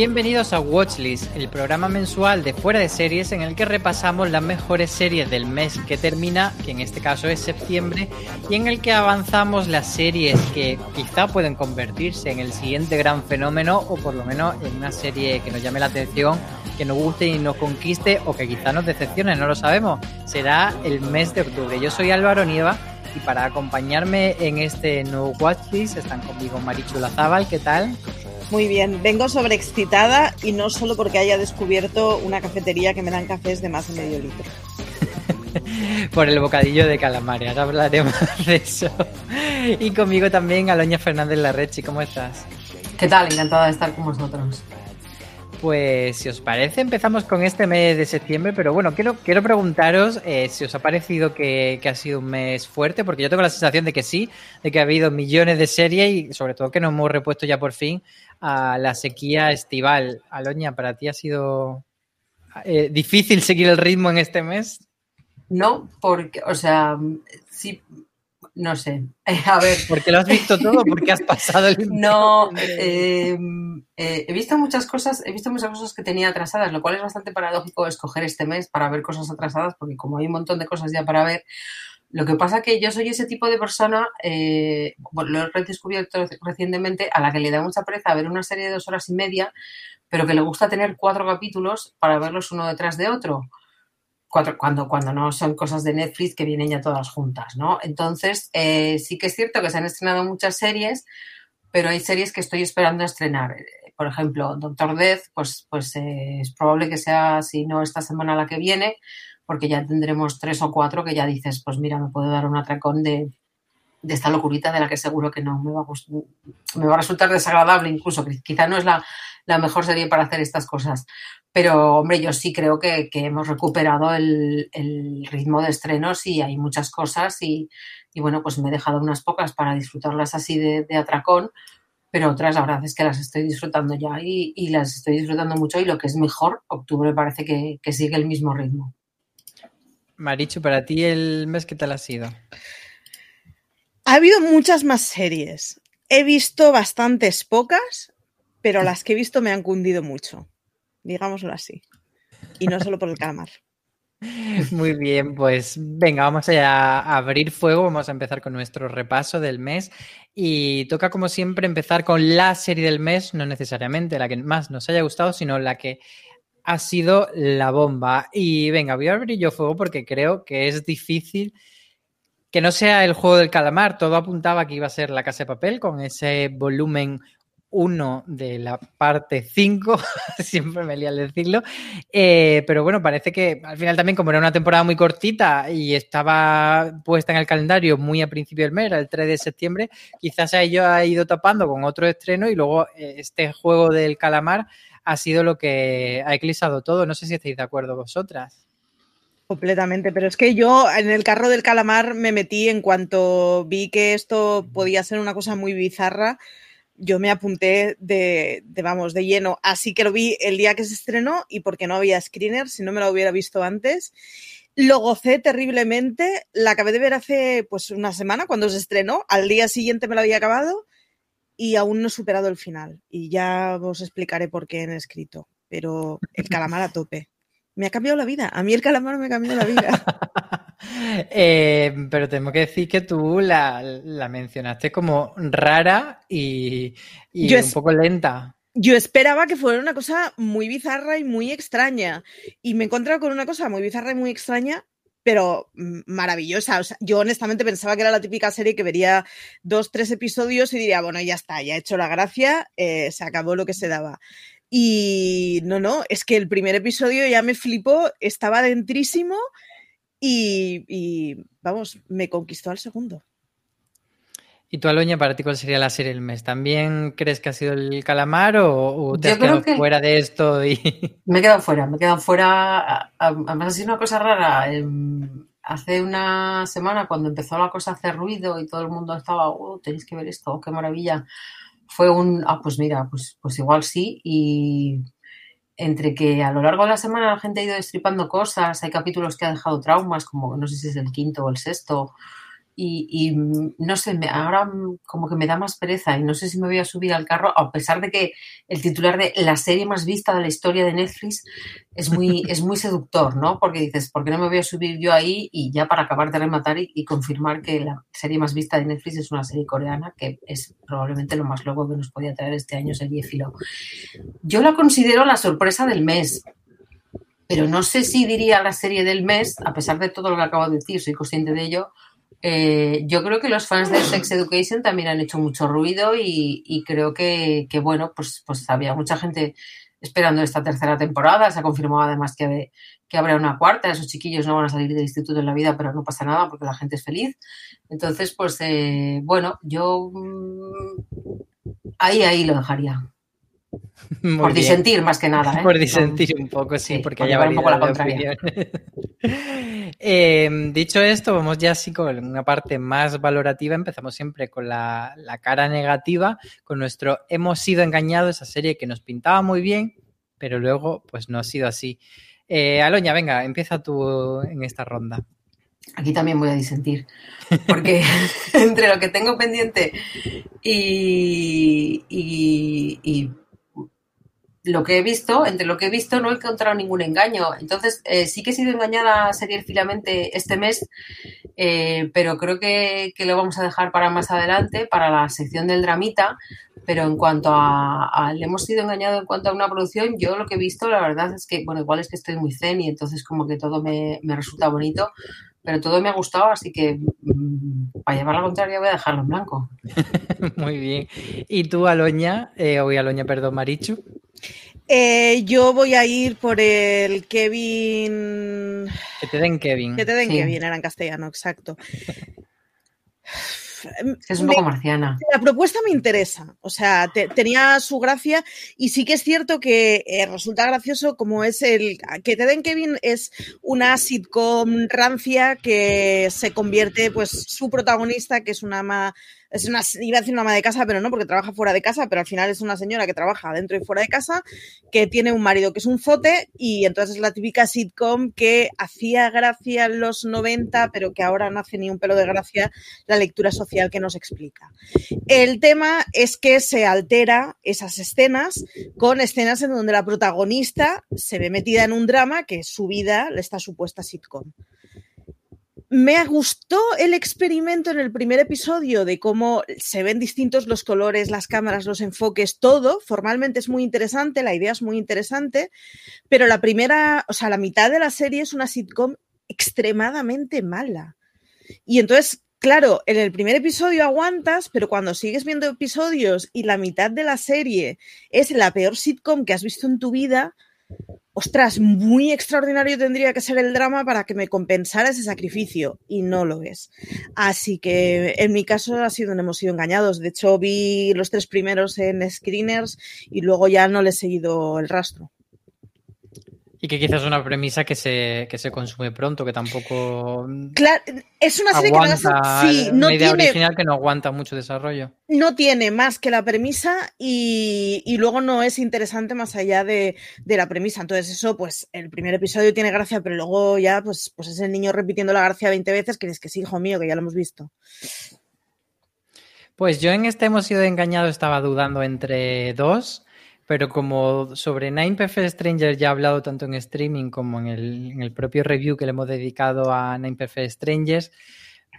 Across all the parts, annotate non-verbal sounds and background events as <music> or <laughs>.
Bienvenidos a Watchlist, el programa mensual de fuera de series en el que repasamos las mejores series del mes que termina, que en este caso es septiembre, y en el que avanzamos las series que quizá pueden convertirse en el siguiente gran fenómeno o por lo menos en una serie que nos llame la atención, que nos guste y nos conquiste o que quizá nos decepcione, no lo sabemos. Será el mes de octubre. Yo soy Álvaro Nieva y para acompañarme en este nuevo Watchlist están conmigo Marichu Lazábal, ¿qué tal? Muy bien, vengo sobreexcitada y no solo porque haya descubierto una cafetería que me dan cafés de más de medio litro. <laughs> Por el bocadillo de calamares, ahora hablaremos <laughs> de eso. Y conmigo también Aloña Fernández Larrechi, ¿cómo estás? ¿Qué tal? Encantada de estar con vosotros. Pues si os parece, empezamos con este mes de septiembre, pero bueno, quiero, quiero preguntaros eh, si os ha parecido que, que, ha sido un mes fuerte, porque yo tengo la sensación de que sí, de que ha habido millones de series y sobre todo que nos hemos repuesto ya por fin a la sequía estival. Aloña, ¿para ti ha sido eh, difícil seguir el ritmo en este mes? No, porque, o sea, sí, no sé. <laughs> A ver. Porque lo has visto todo, porque has pasado el <laughs> No, eh, eh, he visto muchas cosas, he visto muchas cosas que tenía atrasadas, lo cual es bastante paradójico escoger este mes para ver cosas atrasadas, porque como hay un montón de cosas ya para ver, lo que pasa que yo soy ese tipo de persona, eh, bueno, lo he redescubierto recientemente, a la que le da mucha pereza ver una serie de dos horas y media, pero que le gusta tener cuatro capítulos para verlos uno detrás de otro. Cuando, cuando no son cosas de Netflix que vienen ya todas juntas, ¿no? Entonces, eh, sí que es cierto que se han estrenado muchas series, pero hay series que estoy esperando estrenar. Por ejemplo, Doctor Death, pues, pues eh, es probable que sea, si no esta semana la que viene, porque ya tendremos tres o cuatro que ya dices, pues mira, me puedo dar un atracón de, de esta locurita de la que seguro que no me va a, me va a resultar desagradable incluso, quizá no es la, la, mejor serie para hacer estas cosas. Pero, hombre, yo sí creo que, que hemos recuperado el, el, ritmo de estrenos y hay muchas cosas y, y, bueno, pues me he dejado unas pocas para disfrutarlas así de, de, atracón, pero otras la verdad es que las estoy disfrutando ya y, y, las estoy disfrutando mucho y lo que es mejor, octubre parece que, que sigue el mismo ritmo. Marichu, para ti el mes, ¿qué tal ha sido? Ha habido muchas más series. He visto bastantes pocas, pero las que he visto me han cundido mucho. Digámoslo así. Y no solo por el calamar. <laughs> Muy bien, pues venga, vamos a abrir fuego, vamos a empezar con nuestro repaso del mes y toca como siempre empezar con la serie del mes, no necesariamente la que más nos haya gustado, sino la que ha sido la bomba. Y venga, voy a abrir yo fuego porque creo que es difícil que no sea el juego del calamar. Todo apuntaba que iba a ser la casa de papel con ese volumen 1 de la parte 5, <laughs> siempre me lía al decirlo, eh, pero bueno, parece que al final también como era una temporada muy cortita y estaba puesta en el calendario muy a principio del mes, era el 3 de septiembre, quizás ello ha ido tapando con otro estreno y luego eh, este juego del calamar ha sido lo que ha eclipsado todo. No sé si estáis de acuerdo vosotras. Completamente, pero es que yo en el carro del calamar me metí en cuanto vi que esto podía ser una cosa muy bizarra. Yo me apunté de, de, vamos, de lleno. Así que lo vi el día que se estrenó y porque no había screener, si no me lo hubiera visto antes. Lo gocé terriblemente. La acabé de ver hace pues una semana cuando se estrenó. Al día siguiente me la había acabado y aún no he superado el final. Y ya os explicaré por qué en escrito. Pero el calamar a tope. Me ha cambiado la vida. A mí el calamar me ha cambiado la vida. <laughs> Eh, pero tengo que decir que tú la, la mencionaste como rara y, un poco lenta. Yo esperaba que fuera una cosa muy bizarra y muy extraña. Y me he encontrado con una cosa muy bizarra y muy extraña, pero mm, maravillosa. O sea, yo honestamente pensaba que era la típica serie que vería dos, tres episodios y diría, bueno, ya está, ya he hecho la gracia, eh, se acabó lo que se daba. Y no, no, es que el primer episodio ya me flipó, estaba dentrísimo y, y, vamos, me conquistó al segundo. ¿Y tú, Aloña, para ti cuál sería la serie del mes? ¿También crees que ha sido el calamar o, o te Yo has quedado que- fuera de esto? Y... <laughs> Me he quedado fuera, me he quedado fuera. Además, ha sido una cosa rara. em, Hace una semana, cuando empezó la cosa a hacer ruido y todo el mundo estaba, oh, tenéis que ver esto, oh, qué maravilla. Fue un, ah, pues mira, pues, pues igual sí. Y entre que a lo largo de la semana la gente ha ido destripando cosas, hay capítulos que ha dejado traumas, como no sé si es el quinto o el sexto. Y, y, mm, no sé, me- ahora mm, como que me da más pereza y no sé si me voy a subir al carro, a pesar de que el titular de la serie más vista de la historia de Netflix es muy, <laughs> es muy seductor, ¿no? Porque dices, ¿por qué no me voy a subir yo ahí? Y ya para acabar de rematar y, y confirmar que la serie más vista de Netflix es una serie coreana, que es probablemente lo más loco que nos podía traer este año serie filo. Yo la considero la sorpresa del mes, pero no sé si diría la serie del mes, a pesar de todo lo que acabo de decir, soy consciente de ello. Eh, yo creo que los fans de Sex Education también han hecho mucho ruido y, y creo que, que, bueno, pues, pues había mucha gente esperando esta tercera temporada. Se ha confirmado además que, que habrá una cuarta. Esos chiquillos no van a salir del instituto en la vida, pero no pasa nada porque la gente es feliz. Entonces, pues eh, bueno, yo mmm, ahí, ahí lo dejaría. <laughs> Muy por bien. disentir más que nada. <laughs> ¿eh? Por disentir un poco, sí, Sí, porque llevar un poco la de contraria. <laughs> Eh, dicho esto, vamos ya así con una parte más valorativa. Empezamos siempre con la, la cara negativa, con nuestro hemos sido engañados, esa serie que nos pintaba muy bien, pero luego pues no ha sido así. Eh, Aloña, venga, empieza tú en esta ronda. Aquí también voy a disentir, porque <laughs> entre lo que tengo pendiente y, y, y, lo que he visto, entre lo que he visto no he encontrado ningún engaño. Entonces, eh, sí que he sido engañada serialfilamente este mes, eh, pero creo que, lo vamos a dejar para más adelante, para la sección del dramita. Pero en cuanto a, le hemos sido engañados en cuanto a una producción, yo lo que he visto, la verdad es que, bueno, igual es que estoy muy zen y entonces como que todo me, me resulta bonito, pero todo me ha gustado, así que mmm, para llevar la contraria voy a dejarlo en blanco. <laughs> Muy bien. ¿Y tú, Aloña? Eh, hoy Aloña, perdón, Marichu. Eh, yo voy a ir por el Kevin. Que te den Kevin. Que te den sí. Kevin, era en castellano, exacto. Es un poco marciana. La propuesta me interesa, o sea, te, tenía su gracia y sí que es cierto que eh, resulta gracioso como es el que te den Kevin es una sitcom rancia que se convierte, pues su protagonista, que es una ama, es una, iba a decir una ama de casa, pero no, porque trabaja fuera de casa, pero al final es una señora que trabaja dentro y fuera de casa, que tiene un marido que es un zote y entonces es la típica sitcom que hacía gracia en los 90, pero que ahora no hace ni un pelo de gracia la lectura social que nos explica. El tema es que se altera esas escenas con escenas en donde la protagonista se ve metida en un drama que su vida, esta supuesta sitcom. Me gustó el experimento en el primer episodio de cómo se ven distintos los colores, las cámaras, los enfoques, todo. Formalmente es muy interesante, la idea es muy interesante, pero la primera, o sea, la mitad de la serie es una sitcom extremadamente mala. Y entonces Claro, en el primer episodio aguantas, pero cuando sigues viendo episodios y la mitad de la serie es la peor sitcom que has visto en tu vida, ostras, muy extraordinario tendría que ser el drama para que me compensara ese sacrificio y no lo es. Así que en mi caso ha sido un hemos sido engañados. De hecho, vi los tres primeros en screeners y luego ya no le he seguido el rastro. Y que quizás es una premisa que se, que se consume pronto, que tampoco. Claro, es una serie aguanta, que sí, no una idea tiene, original que no aguanta mucho desarrollo. no tiene más que la premisa y, y luego no es interesante más allá de, de, la premisa. Entonces, eso, pues, el primer episodio tiene gracia, pero luego ya, pues, pues es el niño repitiendo la gracia 20 veces que dices que sí, hijo mío, que ya lo hemos visto. Pues yo en este hemos sido engañados, estaba dudando entre dos. Pero como sobre Nine Perfect Strangers ya he hablado tanto en streaming como en el, en el, propio review que le hemos dedicado a Nine Perfect Strangers,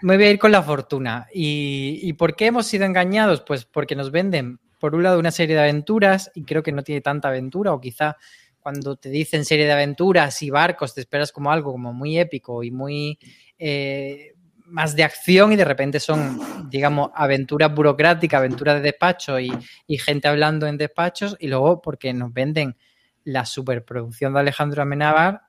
me voy a ir con la fortuna. ¿Y, ¿Y por qué hemos sido engañados? Pues porque nos venden, por un lado, una serie de aventuras y creo que no tiene tanta aventura o quizá cuando te dicen serie de aventuras y barcos te esperas como algo como muy épico y muy... Eh, más de acción y de repente son, digamos, aventuras burocráticas, aventuras de despacho y, y, gente hablando en despachos y luego porque nos venden la superproducción de Alejandro Amenábar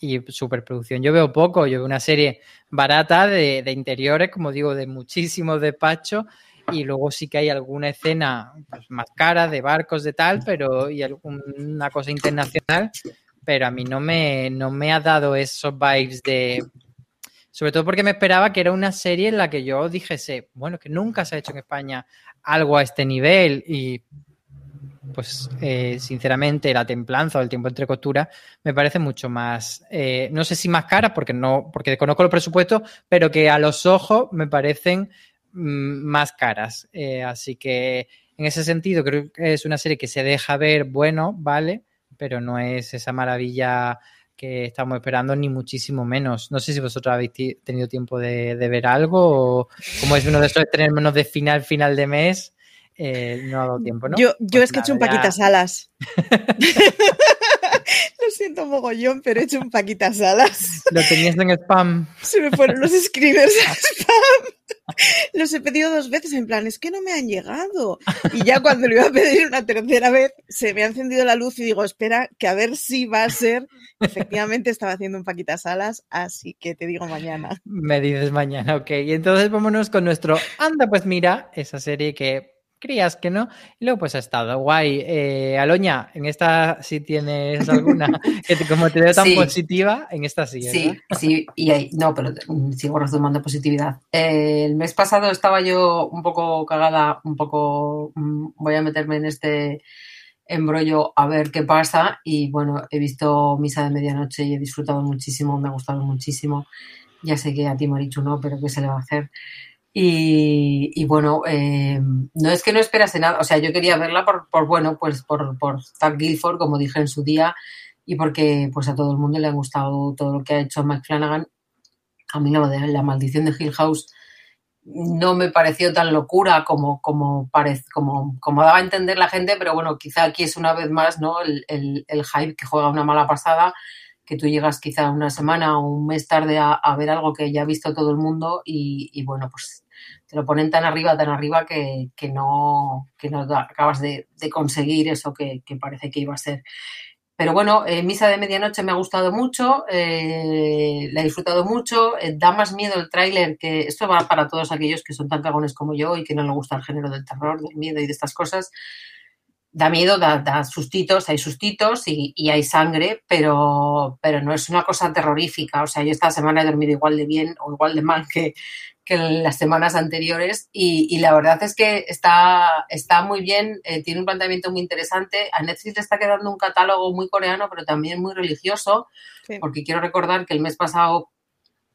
y superproducción. Yo veo poco, yo veo una serie barata de, de interiores, como digo, de muchísimos despachos y luego sí que hay alguna escena pues, más cara de barcos de tal, pero y alguna cosa internacional, pero a mí no me, no me ha dado esos vibes de sobre todo porque me esperaba que era una serie en la que yo dijese, bueno, que nunca se ha hecho en España algo a este nivel y pues eh, sinceramente la templanza o el tiempo entre costura me parece mucho más, eh, no sé si más cara porque no, porque conozco los presupuestos, pero que a los ojos me parecen mmm, más caras. Eh, así que en ese sentido creo que es una serie que se deja ver, bueno, vale, pero no es esa maravilla que estamos esperando, ni muchísimo menos. No sé si vosotros habéis tenido tiempo de, de ver algo o como es uno de esos estrenos de final, final de mes, eh, no ha dado tiempo, ¿no? Yo, yo pues es que he hecho un Paquitas Alas. <laughs> Lo siento mogollón, pero he hecho un Paquitas Alas. Lo tenías en spam. Se me fueron los screamers a <laughs> spam. <laughs> Los he pedido dos veces en plan, es que no me han llegado. Y ya cuando lo iba a pedir una tercera vez, se me ha encendido la luz y digo, espera, que a ver si va a ser. Efectivamente estaba haciendo un Paquitas Alas, así que te digo mañana. Me dices mañana, ok. Y entonces vámonos con nuestro Anda, pues mira, esa serie que creías que no. Y luego pues ha estado guay. Eh, Aloña, en esta sí tienes alguna <laughs> que te, como te veo tan sí. positiva, en esta sí. ¿verdad? Sí, sí, y ahí, no, pero sigo retomando positividad. Eh, el mes pasado estaba yo un poco cagada, un poco, mm, voy a meterme en este embrollo a ver qué pasa y bueno, he visto Misa de Medianoche y he disfrutado muchísimo, me ha gustado muchísimo. Ya sé que a ti, Marichu, no, pero ¿qué se le va a hacer? Y, bueno, eh, no es que no esperase nada, o sea, yo quería verla por, por bueno, pues por, por Doug Guilford, como dije en su día, y porque pues a todo el mundo le ha gustado todo lo que ha hecho Mike Flanagan. A mí la, la maldición de Hill House no me pareció tan locura como, como, parece, como, como daba a entender la gente, pero bueno, quizá aquí es una vez más ¿no? el, el, el hype que juega una mala pasada que tú llegas quizá una semana o un mes tarde a, a, ver algo que ya ha visto todo el mundo y, y, bueno, pues te lo ponen tan arriba, tan arriba que, que no, que no acabas de, de conseguir eso que, que, parece que iba a ser. Pero bueno, eh, Misa de Medianoche me ha gustado mucho, eh, la he disfrutado mucho, eh, da más miedo el tráiler, que esto va para todos aquellos que son tan cagones como yo y que no les gusta el género del terror, del miedo y de estas cosas da miedo, da, da, sustitos, hay sustitos y, y, hay sangre, pero, pero no es una cosa terrorífica. O sea, yo esta semana he dormido igual de bien o igual de mal que, que en las semanas anteriores y, y, la verdad es que está, está muy bien, eh, tiene un planteamiento muy interesante. A Netflix le está quedando un catálogo muy coreano, pero también muy religioso, sí. porque quiero recordar que el mes pasado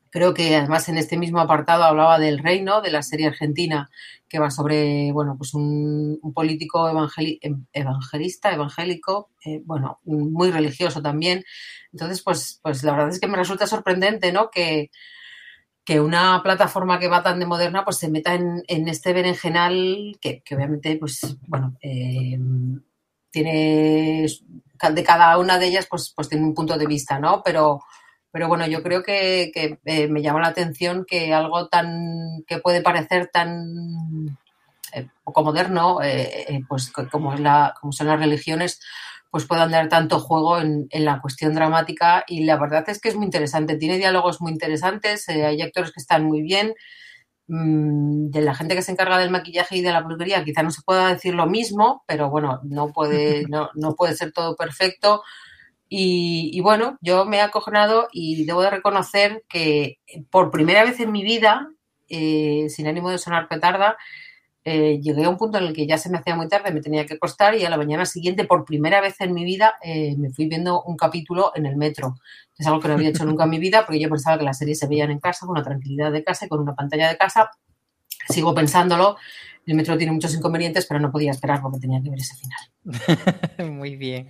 creo que además en este mismo apartado hablaba del reino, de la serie argentina, que va sobre, bueno, pues un, un político evangeli evangelista, evangélico, eh, bueno, muy religioso también. Entonces, pues, pues la verdad es que me resulta sorprendente, ¿no? Que, que una plataforma que va tan de moderna, pues se meta en, en este berenjenal que, que, obviamente, pues, bueno, eh, tiene de cada una de ellas, pues, pues tiene un punto de vista, ¿no? Pero, pero bueno, yo creo que, que eh, me llama la atención que algo tan que puede parecer tan eh, poco moderno, pues como, es la, como son las religiones, pues puedan dar tanto juego en, en, la cuestión dramática. Y la verdad es que es muy interesante, tiene diálogos muy interesantes, eh, hay actores que están muy bien, mmm, de la gente que se encarga del maquillaje y de la peluquería quizá no se pueda decir lo mismo, pero bueno, no puede, <laughs> no, no puede ser todo perfecto, Y, y, bueno, yo me he acojonado y debo de reconocer que por primera vez en mi vida, eh, sin ánimo de sonar petarda, eh, llegué a un punto en el que ya se me hacía muy tarde, me tenía que acostar y a la mañana siguiente, por primera vez en mi vida, eh, me fui viendo un capítulo en el metro. Es algo que no había hecho nunca en mi vida porque yo pensaba que las series se veían en casa, con la tranquilidad de casa y con una pantalla de casa. Sigo pensándolo. El metro tiene muchos inconvenientes, pero no podía esperar porque tenía que ver ese final. <laughs> Muy bien.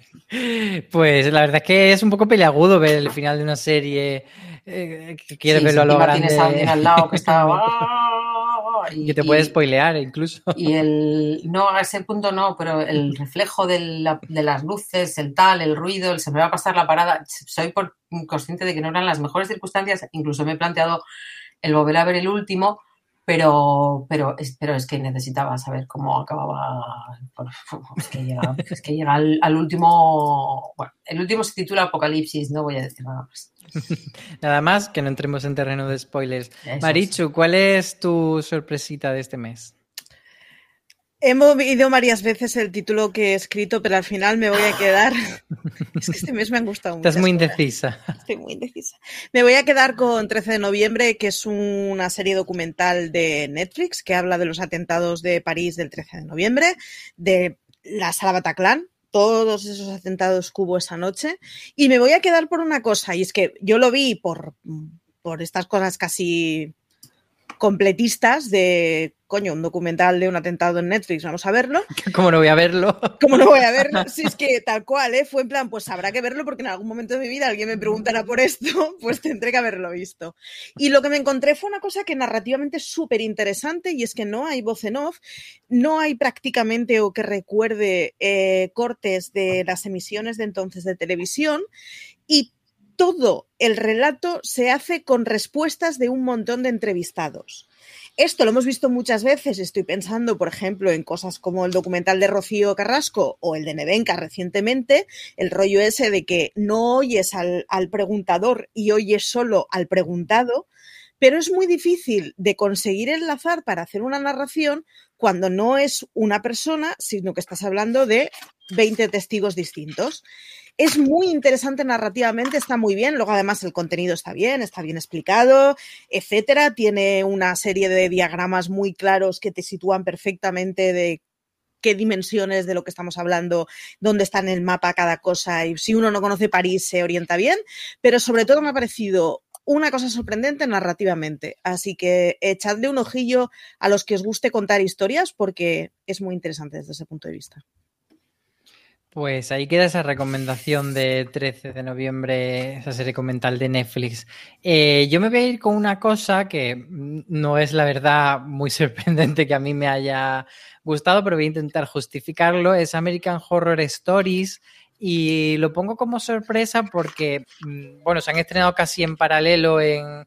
Pues la verdad es que es un poco peleagudo ver el final de una serie eh, que quieres Sí, verlo a si lo grande. tienes a alguien al lado que está... <laughs> ¡ah! que te puede spoilear incluso. Y el, no, a ese punto no, pero el reflejo de, la- de las luces, el tal, el ruido, el se me va a pasar la parada, soy por- consciente de que no eran las mejores circunstancias, incluso me he planteado el volver a ver el último, pero, pero, es, pero es que necesitaba saber cómo acababa, <laughs> es que llega, es que llega al, al último, bueno, el último se titula Apocalipsis, no voy a decir nada más. <laughs> Nada más que no entremos en terreno de spoilers. Eso Marichu, ¿cuál es tu sorpresita de este mes? He movido varias veces el título que he escrito, pero al final me voy a quedar. <laughs> es que este mes me han gustado mucho. Estás muy indecisa. Estoy muy indecisa. Me voy a quedar con 13 de noviembre, que es una serie documental de Netflix que habla de los atentados de París del 13 de noviembre, de la sala Bataclan, todos esos atentados que hubo esa noche. Y me voy a quedar por una cosa, y es que yo lo vi por, por estas cosas casi completistas de, coño, un documental de un atentado en Netflix, vamos a verlo. <laughs> ¿Cómo no voy a verlo? ¿Cómo no voy a <laughs> verlo? Si es que tal cual, ¿eh? Fue en plan, pues habrá que verlo porque en algún momento de mi vida alguien me preguntará por esto, <laughs> pues tendré que haberlo visto. Y lo que me encontré fue una cosa que narrativamente es súper interesante y es que no hay voz en off, no hay prácticamente o que recuerde eh, cortes de las emisiones de entonces de televisión y todo el relato se hace con respuestas de un montón de entrevistados. Esto lo hemos visto muchas veces. Estoy pensando, por ejemplo, en cosas como el documental de Rocío Carrasco o el de Nevenka recientemente, el rollo ese de que no oyes al, al preguntador y oyes solo al preguntado, pero es muy difícil de conseguir enlazar para hacer una narración cuando no es una persona, sino que estás hablando de 20 testigos distintos. Es muy interesante narrativamente, está muy bien. Luego, además, el contenido está bien, está bien explicado, etcétera. Tiene una serie de diagramas muy claros que te sitúan perfectamente de qué dimensiones de lo que estamos hablando, dónde está en el mapa cada cosa. Y si uno no conoce París, se orienta bien. Pero sobre todo me ha parecido una cosa sorprendente narrativamente. Así que echadle un ojillo a los que os guste contar historias porque es muy interesante desde ese punto de vista. Pues ahí queda esa recomendación de 13 de noviembre, esa serie documental de Netflix. Eh, yo me voy a ir con una cosa que no es la verdad muy <laughs> sorprendente que a mí me haya gustado, pero voy a intentar justificarlo. Es American Horror Stories y lo pongo como sorpresa porque, mm, bueno, se han estrenado casi en paralelo en,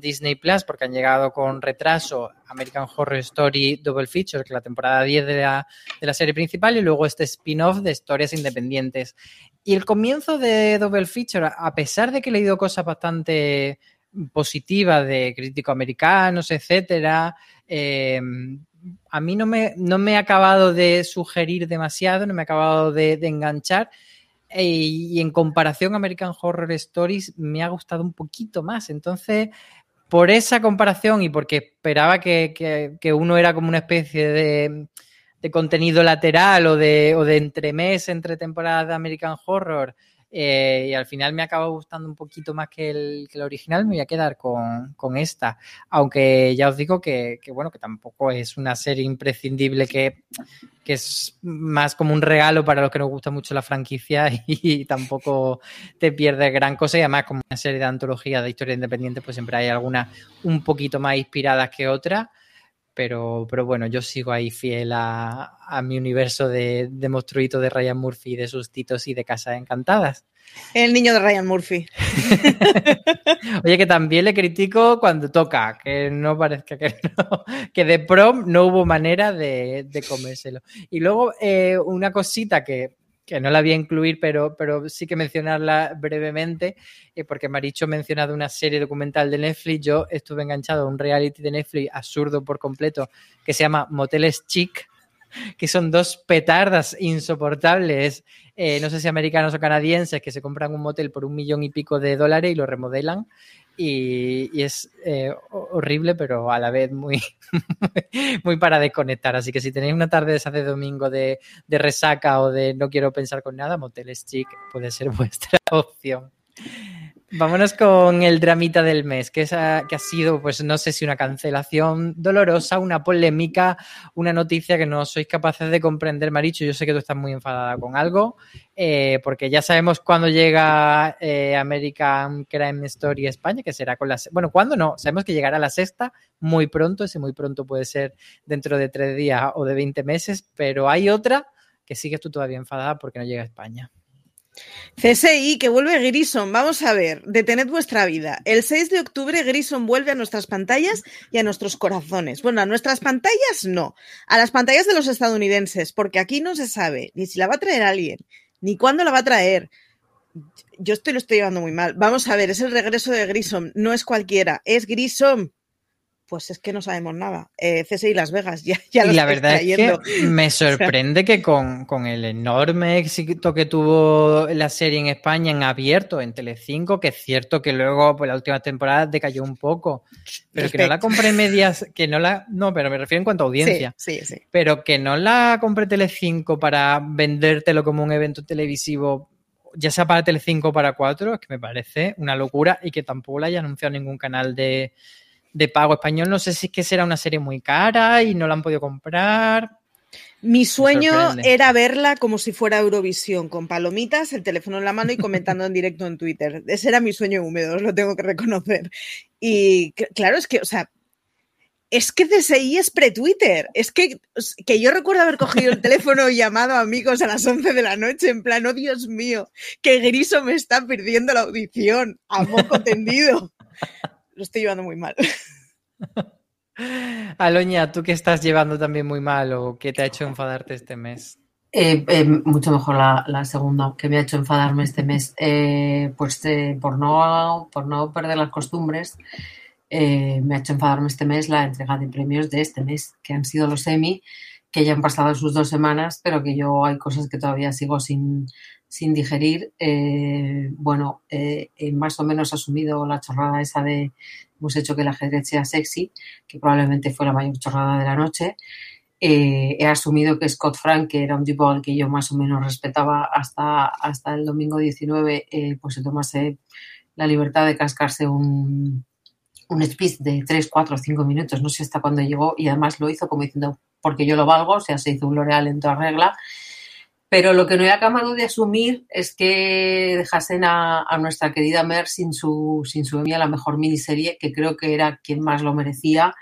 Disney Plus porque han llegado con retraso American Horror Story Double Feature, que es la temporada 10 de la, de la serie principal, y luego este spin-off de historias independientes. Y el comienzo de Double Feature, a pesar de que he leído cosas bastante positivas de críticos americanos, etcétera, eh, a mí no me, no me ha acabado de sugerir demasiado, no me ha acabado de, enganchar. E- y en comparación American Horror Stories me ha gustado un poquito más. Entonces, por esa comparación y porque esperaba que, que- que uno era como una especie de, de contenido lateral o de, o de entremés entre temporadas de American Horror, eh, y al final me acaba gustando un poquito más que el, que el original, me voy a quedar con, con esta. Aunque ya os digo que, que, bueno, que tampoco es una serie imprescindible que, que es más como un regalo para los que nos gusta mucho la franquicia <laughs> y, tampoco te pierdes gran cosa. Y además, como una serie de antología de historia independiente, pues siempre hay algunas un poquito más inspiradas que otras. Pero, pero bueno, yo sigo ahí fiel a, a mi universo de, de monstruitos de Ryan Murphy, de sustitos y de casas encantadas. El niño de Ryan Murphy. <laughs> Oye, que también le critico cuando toca, que no parezca que no, que de prom no hubo manera de, de comérselo. Y luego eh, una cosita que, que, no la voy a incluir, pero, pero sí que mencionarla brevemente, eh, porque Maricho ha mencionado una serie documental de Netflix, yo estuve enganchado a un reality de Netflix absurdo por completo, que se llama Moteles Chic, que son dos petardas insoportables, eh, no sé si americanos o canadienses, que se compran un motel por un millón y pico de dólares y lo remodelan. Y, es eh, horrible, pero a la vez muy, <laughs> muy para desconectar. Así que si tenéis una tarde de esa de domingo de, resaca o de no quiero pensar con nada, Moteles Chic puede ser <laughs> vuestra opción. Vámonos con el dramita del mes, que, que ha sido, pues no sé si una cancelación dolorosa, una polémica, una noticia que no sois capaces de comprender, Maricho. Yo sé que tú estás muy enfadada con algo, eh, porque ya sabemos cuándo llega eh, American Crime Story España, que será con la... Bueno, ¿cuándo no? Sabemos que llegará la sexta muy pronto, ese muy pronto puede ser dentro de tres días o de 20 meses, pero hay otra que sigues tú todavía enfadada porque no llega a España. CSI, que vuelve Grison. Vamos a ver, detened vuestra vida. El 6 de octubre Grison vuelve a nuestras pantallas y a nuestros corazones. Bueno, a nuestras pantallas no, a las pantallas de los estadounidenses, porque aquí no se sabe ni si la va a traer alguien, ni cuándo la va a traer. Yo estoy lo estoy llevando muy mal. Vamos a ver, es el regreso de Grissom, no es cualquiera, es Grissom. Pues es que no sabemos nada. Eh, CSI Las Vegas, <laughs> ya, ya y la verdad es que me <laughs> sorprende que con, con el enorme éxito que tuvo la serie en España en abierto, en Telecinco, que es cierto que luego, pues la última temporada decayó un poco, pero que no la compré medias, <laughs> que no la, no, pero me refiero en cuanto a audiencia, Sí, sí, sí. pero que no la compré Telecinco para vendértelo como un evento televisivo, ya sea para Telecinco o para cuatro, es que me parece una locura y que tampoco la haya anunciado ningún canal de, de pago español. No sé si es que será una serie muy cara y no la han podido comprar. Mi sueño era verla como si fuera Eurovisión, con palomitas, el teléfono en la mano y comentando en directo en Twitter. Ese era mi sueño húmedo, os lo tengo que reconocer. Y cl- claro, es que, o sea, es que CSI es pre-Twitter. Es que, que yo recuerdo haber cogido el teléfono y llamado a amigos a las 11 de la noche en plan, oh Dios mío, que Griso me está perdiendo la audición a moco tendido. Lo estoy llevando muy mal. <laughs> Aloña, ¿tú qué estás llevando también muy mal o qué te ha hecho enfadarte este mes? Eh, eh, mucho mejor la, la segunda, que me ha hecho enfadarme este mes. Eh, pues eh, por, no, por no perder las costumbres, eh, me ha hecho enfadarme este mes la entrega de premios de este mes, que han sido los Emmy, que ya han pasado sus dos semanas, pero que yo hay cosas que todavía sigo sin, sin digerir. Eh, bueno, eh, he más o menos asumido la chorrada esa de hemos hecho que el ajedrez sea sexy, que probablemente fue la mayor chorrada de la noche. Eh, he asumido que Scott Frank, que era un tipo al que yo más o menos respetaba hasta, hasta el domingo 19, eh, pues se tomase la libertad de cascarse un, un speech de 3, 4, 5 minutos, no sé hasta cuándo llegó, y además lo hizo como diciendo, porque yo lo valgo, o sea, se hizo un L'Oreal en toda regla. Pero lo que no he acabado de asumir es que dejasen a, a nuestra querida Mer sin su, sin su Emmy la mejor miniserie, que creo que era quien más lo merecía.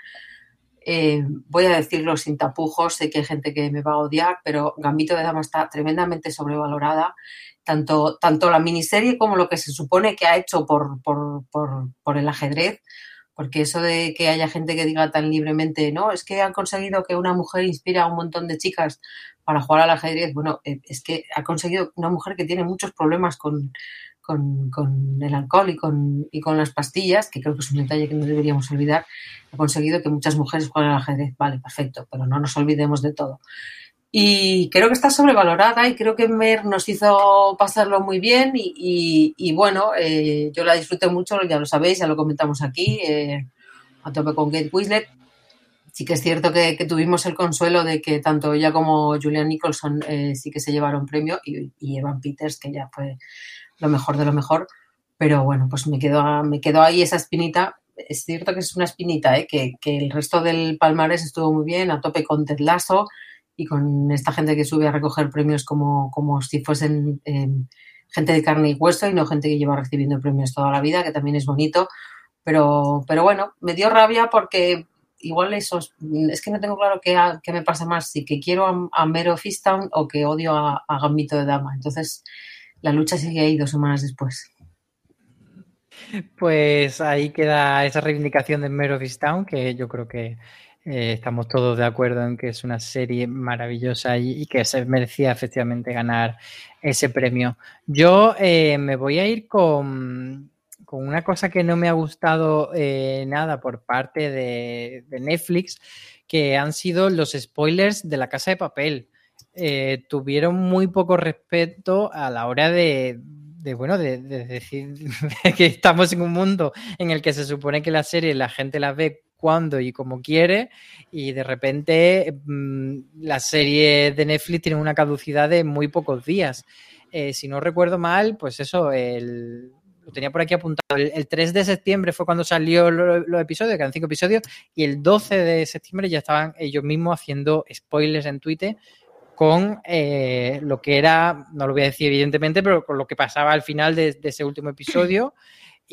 Eh, voy a decirlo sin tapujos, sé que hay gente que me va a odiar, pero Gambito de Dama está tremendamente sobrevalorada. Tanto, tanto la miniserie como lo que se supone que ha hecho por, por, por, el ajedrez, porque eso de que haya gente que diga tan libremente, no, es que han conseguido que una mujer inspira a un montón de chicas para jugar al ajedrez. Bueno, eh, es que ha conseguido una mujer que tiene muchos problemas con, con, con el alcohol y con, y con las pastillas, que creo que es un detalle que no deberíamos olvidar, ha conseguido que muchas mujeres jueguen al ajedrez. Vale, perfecto, pero no nos olvidemos de todo. Y creo que está sobrevalorada y creo que Mer nos hizo pasarlo muy bien y, y, bueno, eh, yo la disfruté mucho, ya lo sabéis, ya lo comentamos aquí, eh, a tope con Kate Winslet. Sí que es cierto que, que, tuvimos el consuelo de que tanto ella como Julian Nicholson eh, sí que se llevaron premio y, y, Evan Peters, que ya fue lo mejor de lo mejor. Pero bueno, pues me quedó, me quedó ahí esa espinita. Es cierto que es una espinita, ¿eh? que, que el resto del palmarés estuvo muy bien, a tope con Ted Lasso y con esta gente que sube a recoger premios como, como si fuesen eh, gente de carne y hueso y no gente que lleva recibiendo premios toda la vida, que también es bonito. Pero, pero bueno, me dio rabia porque igual eso es que no tengo claro qué, me pasa más, si que quiero a, a Mero Fistown o que odio a, a, Gambito de Dama. Entonces la lucha sigue ahí dos semanas después. Pues ahí queda esa reivindicación de Mero Fistown, que yo creo que eh, estamos todos de acuerdo en que es una serie maravillosa y, y que se merecía efectivamente ganar ese premio. Yo eh, me voy a ir con, con una cosa que no me ha gustado eh, nada por parte de, Netflix, que han sido los spoilers de la casa de papel. Eh, tuvieron muy poco respeto a la hora de, bueno, de, de decir <laughs> que estamos en un mundo en el que se supone que la serie la gente la ve cuando y como quiere y de repente mmm, la serie de Netflix tiene una caducidad de muy pocos días. Eh, si no recuerdo mal, pues eso, el, lo tenía por aquí apuntado. El, el 3 de septiembre fue cuando salió los lo episodios, que eran cinco episodios, y el 12 de septiembre ya estaban ellos mismos haciendo spoilers en Twitter con eh, lo que era, no lo voy a decir evidentemente, pero con lo que pasaba al final de ese último episodio.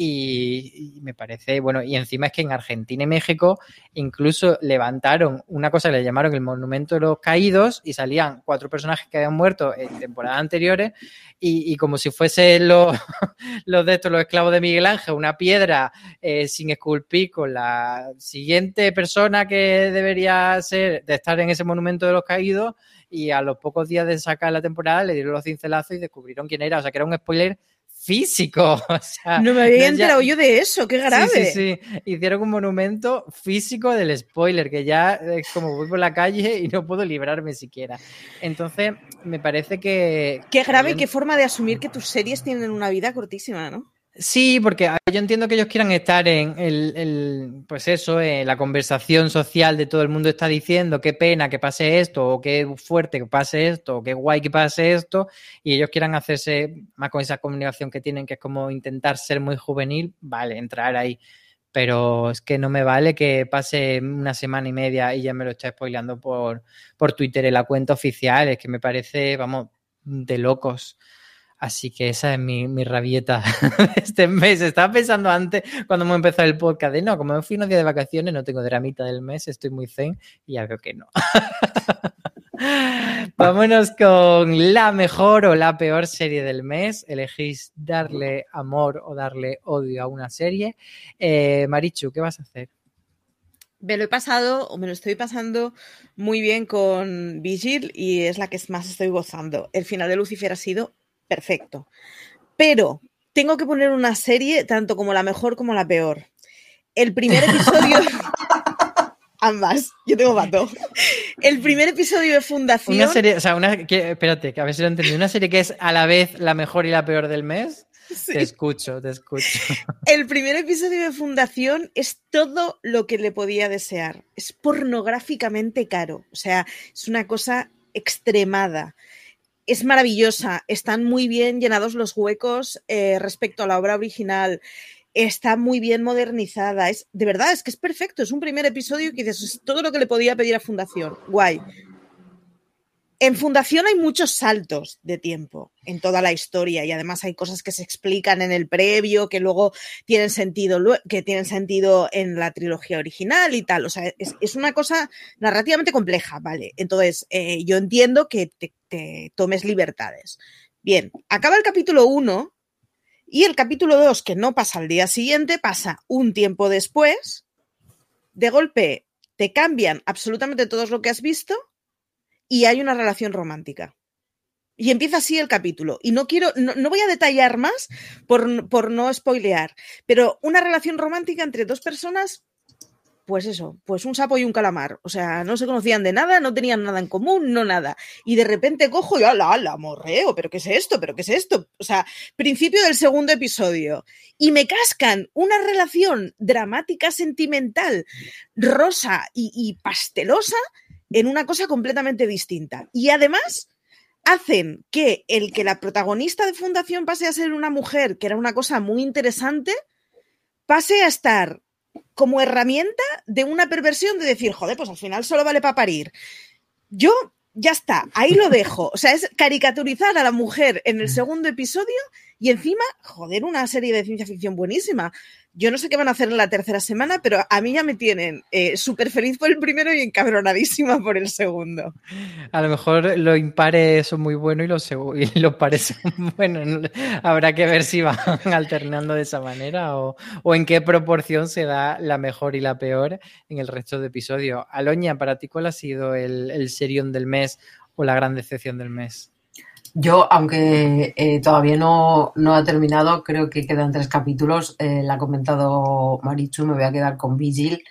Y, me parece, bueno, y encima es que en Argentina y México incluso levantaron una cosa que le llamaron el Monumento de los Caídos y salían cuatro personajes que habían muerto en temporadas anteriores y, como si fuesen los, <laughs> los de estos, los esclavos de Miguel Ángel, una piedra eh, sin esculpir con la siguiente persona que debería ser de estar en ese Monumento de los Caídos y a los pocos días de sacar la temporada le dieron los cincelazos y descubrieron quién era. O sea, que era un spoiler físico. <laughs> O sea, no me había enterado ya... yo de eso, qué grave. Sí, sí, sí, Hicieron un monumento físico del spoiler, que ya es como voy por la calle y no puedo librarme siquiera. Entonces, me parece que. Qué grave qué forma de asumir que tus series tienen una vida cortísima, ¿no? Sí, porque yo entiendo que ellos quieran estar en el, el, pues eso, en la conversación social de todo el mundo está diciendo qué pena que pase esto, o qué fuerte que pase esto, o qué guay que pase esto, y ellos quieran hacerse más con esa comunicación que tienen, que es como intentar ser muy juvenil, vale, entrar ahí. Pero es que no me vale que pase una semana y media y ya me lo está spoileando por, por Twitter en la cuenta oficial. Es que me parece, vamos, de locos. Así que esa es mi, mi rabieta <laughs> este mes. Estaba pensando antes, cuando hemos empezado el podcast, de no, como me fui unos días de vacaciones, no tengo dramita del mes, estoy muy zen y ya veo que no. <laughs> Vámonos con la mejor o la peor serie del mes. Elegís darle amor o darle odio a una serie. Eh, Marichu, ¿qué vas a hacer? Me lo he pasado, o me lo estoy pasando muy bien con Vigil y es la que más estoy gozando. El final de Lucifer ha sido perfecto. Pero tengo que poner una serie tanto como la mejor como la peor. El primer episodio. <laughs> Ambas, yo tengo pato. El primer episodio de Fundación. Una serie, o sea, una. Que, espérate, que a ver si lo entendí. Una serie que es a la vez la mejor y la peor del mes. Sí. Te escucho, te escucho. <laughs> El primer episodio de Fundación es todo lo que le podía desear. Es pornográficamente caro. O sea, es una cosa extremada es maravillosa, están muy bien llenados los huecos eh, respecto a la obra original, está muy bien modernizada, es de verdad, es que es perfecto, es un primer episodio que dices, es todo lo que le podía pedir a Fundación, guay. En Fundación hay muchos saltos de tiempo en toda la historia y además hay cosas que se explican en el previo que luego tienen sentido, que tienen sentido en la trilogía original y tal. O sea, es, una cosa narrativamente compleja, ¿vale? Entonces, eh, yo entiendo que te, te, tomes libertades. Bien, acaba el capítulo 1 y el capítulo 2, que no pasa al día siguiente, pasa un tiempo después. De golpe, te cambian absolutamente todo lo que has visto y hay una relación romántica. Y empieza así el capítulo. Y no quiero, no, no voy a detallar más por, por, no spoilear, pero una relación romántica entre dos personas, pues eso, pues un sapo y un calamar. O sea, no se conocían de nada, no tenían nada en común, no nada. Y de repente cojo y ala, ala, morreo, pero ¿qué es esto? ¿Pero qué es esto? O sea, principio del segundo episodio. Y me cascan una relación dramática, sentimental, rosa y, y pastelosa en una cosa completamente distinta. Y además hacen que el que la protagonista de Fundación pase a ser una mujer, que era una cosa muy interesante, pase a estar como herramienta de una perversión de decir, joder, pues al final solo vale para parir. Yo, ya está, ahí lo dejo. O sea, es caricaturizar a la mujer en el segundo episodio y encima, joder, una serie de ciencia ficción buenísima. Yo no sé qué van a hacer en la tercera semana, pero a mí ya me tienen eh, súper feliz por el primero y encabronadísima por el segundo. A lo mejor los impares son muy buenos y los, y los <laughs> buenos. Habrá que ver si van <laughs> alternando de esa manera o, o, en qué proporción se da la mejor y la peor en el resto de episodios. Aloña, para ti, ¿cuál ha sido el, el serión del mes o la gran decepción del mes? Yo, aunque eh, todavía no, no ha terminado, creo que quedan tres capítulos. Eh, la ha comentado Marichu, me voy a quedar con Vigil.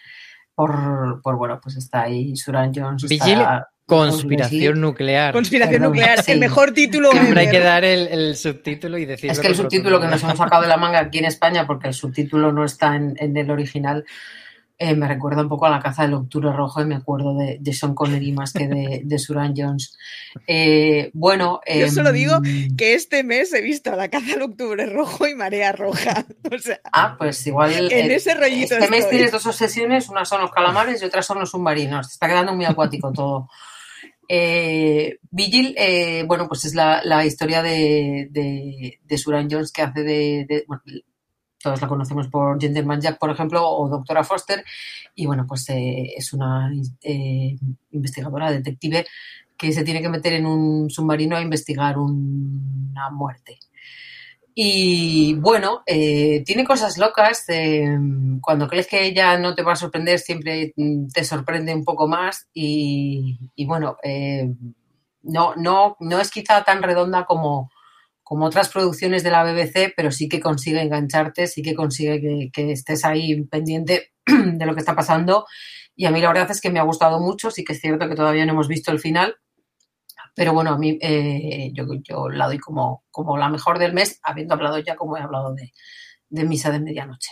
Por, por bueno, pues está ahí Suran Jones. Vigil, está- conspiración nuclear. Conspiración Perdón, nuclear, sí. el mejor título. Siempre hay que dar el, el subtítulo y decirlo. Es que el subtítulo que nos hemos sacado de la manga aquí en España, porque el subtítulo no está en, en el original, eh, me recuerda un poco a la caza del octubre rojo y me acuerdo de, de Sean Connery más que de, de Suran Jones. Eh, bueno, Yo em, solo digo que este mes he visto La caza al octubre rojo y Marea Roja. <laughs> O sea, Ah, pues igual. En ese rollito Este mes tienes dos obsesiones, una son los calamares y otra son los submarinos. Te está quedando muy acuático <laughs> todo. Eh, Vigil, bueno, pues es la, la historia de, de, de Suran Jones que hace de, de- bueno, todos la conocemos por Gentleman Jack, por ejemplo, o Doctora Foster, y bueno, pues eh, es una eh, investigadora, detective, que se tiene que meter en un submarino a investigar un- una muerte. Y bueno, eh, tiene cosas locas. cuando crees que ella no te va a sorprender, siempre te sorprende un poco más. Y, y bueno, no, no, no es quizá tan redonda como, como otras producciones de la BBC, pero sí que consigue engancharte, sí que consigue que, estés ahí pendiente <clears throat> de lo que está pasando. Y a mí la verdad es que me ha gustado mucho. Sí que es cierto que todavía no hemos visto el final. Pero bueno, a mí eh, yo, yo la doy como, como la mejor del mes, habiendo hablado ya como he hablado de, de Misa de Medianoche.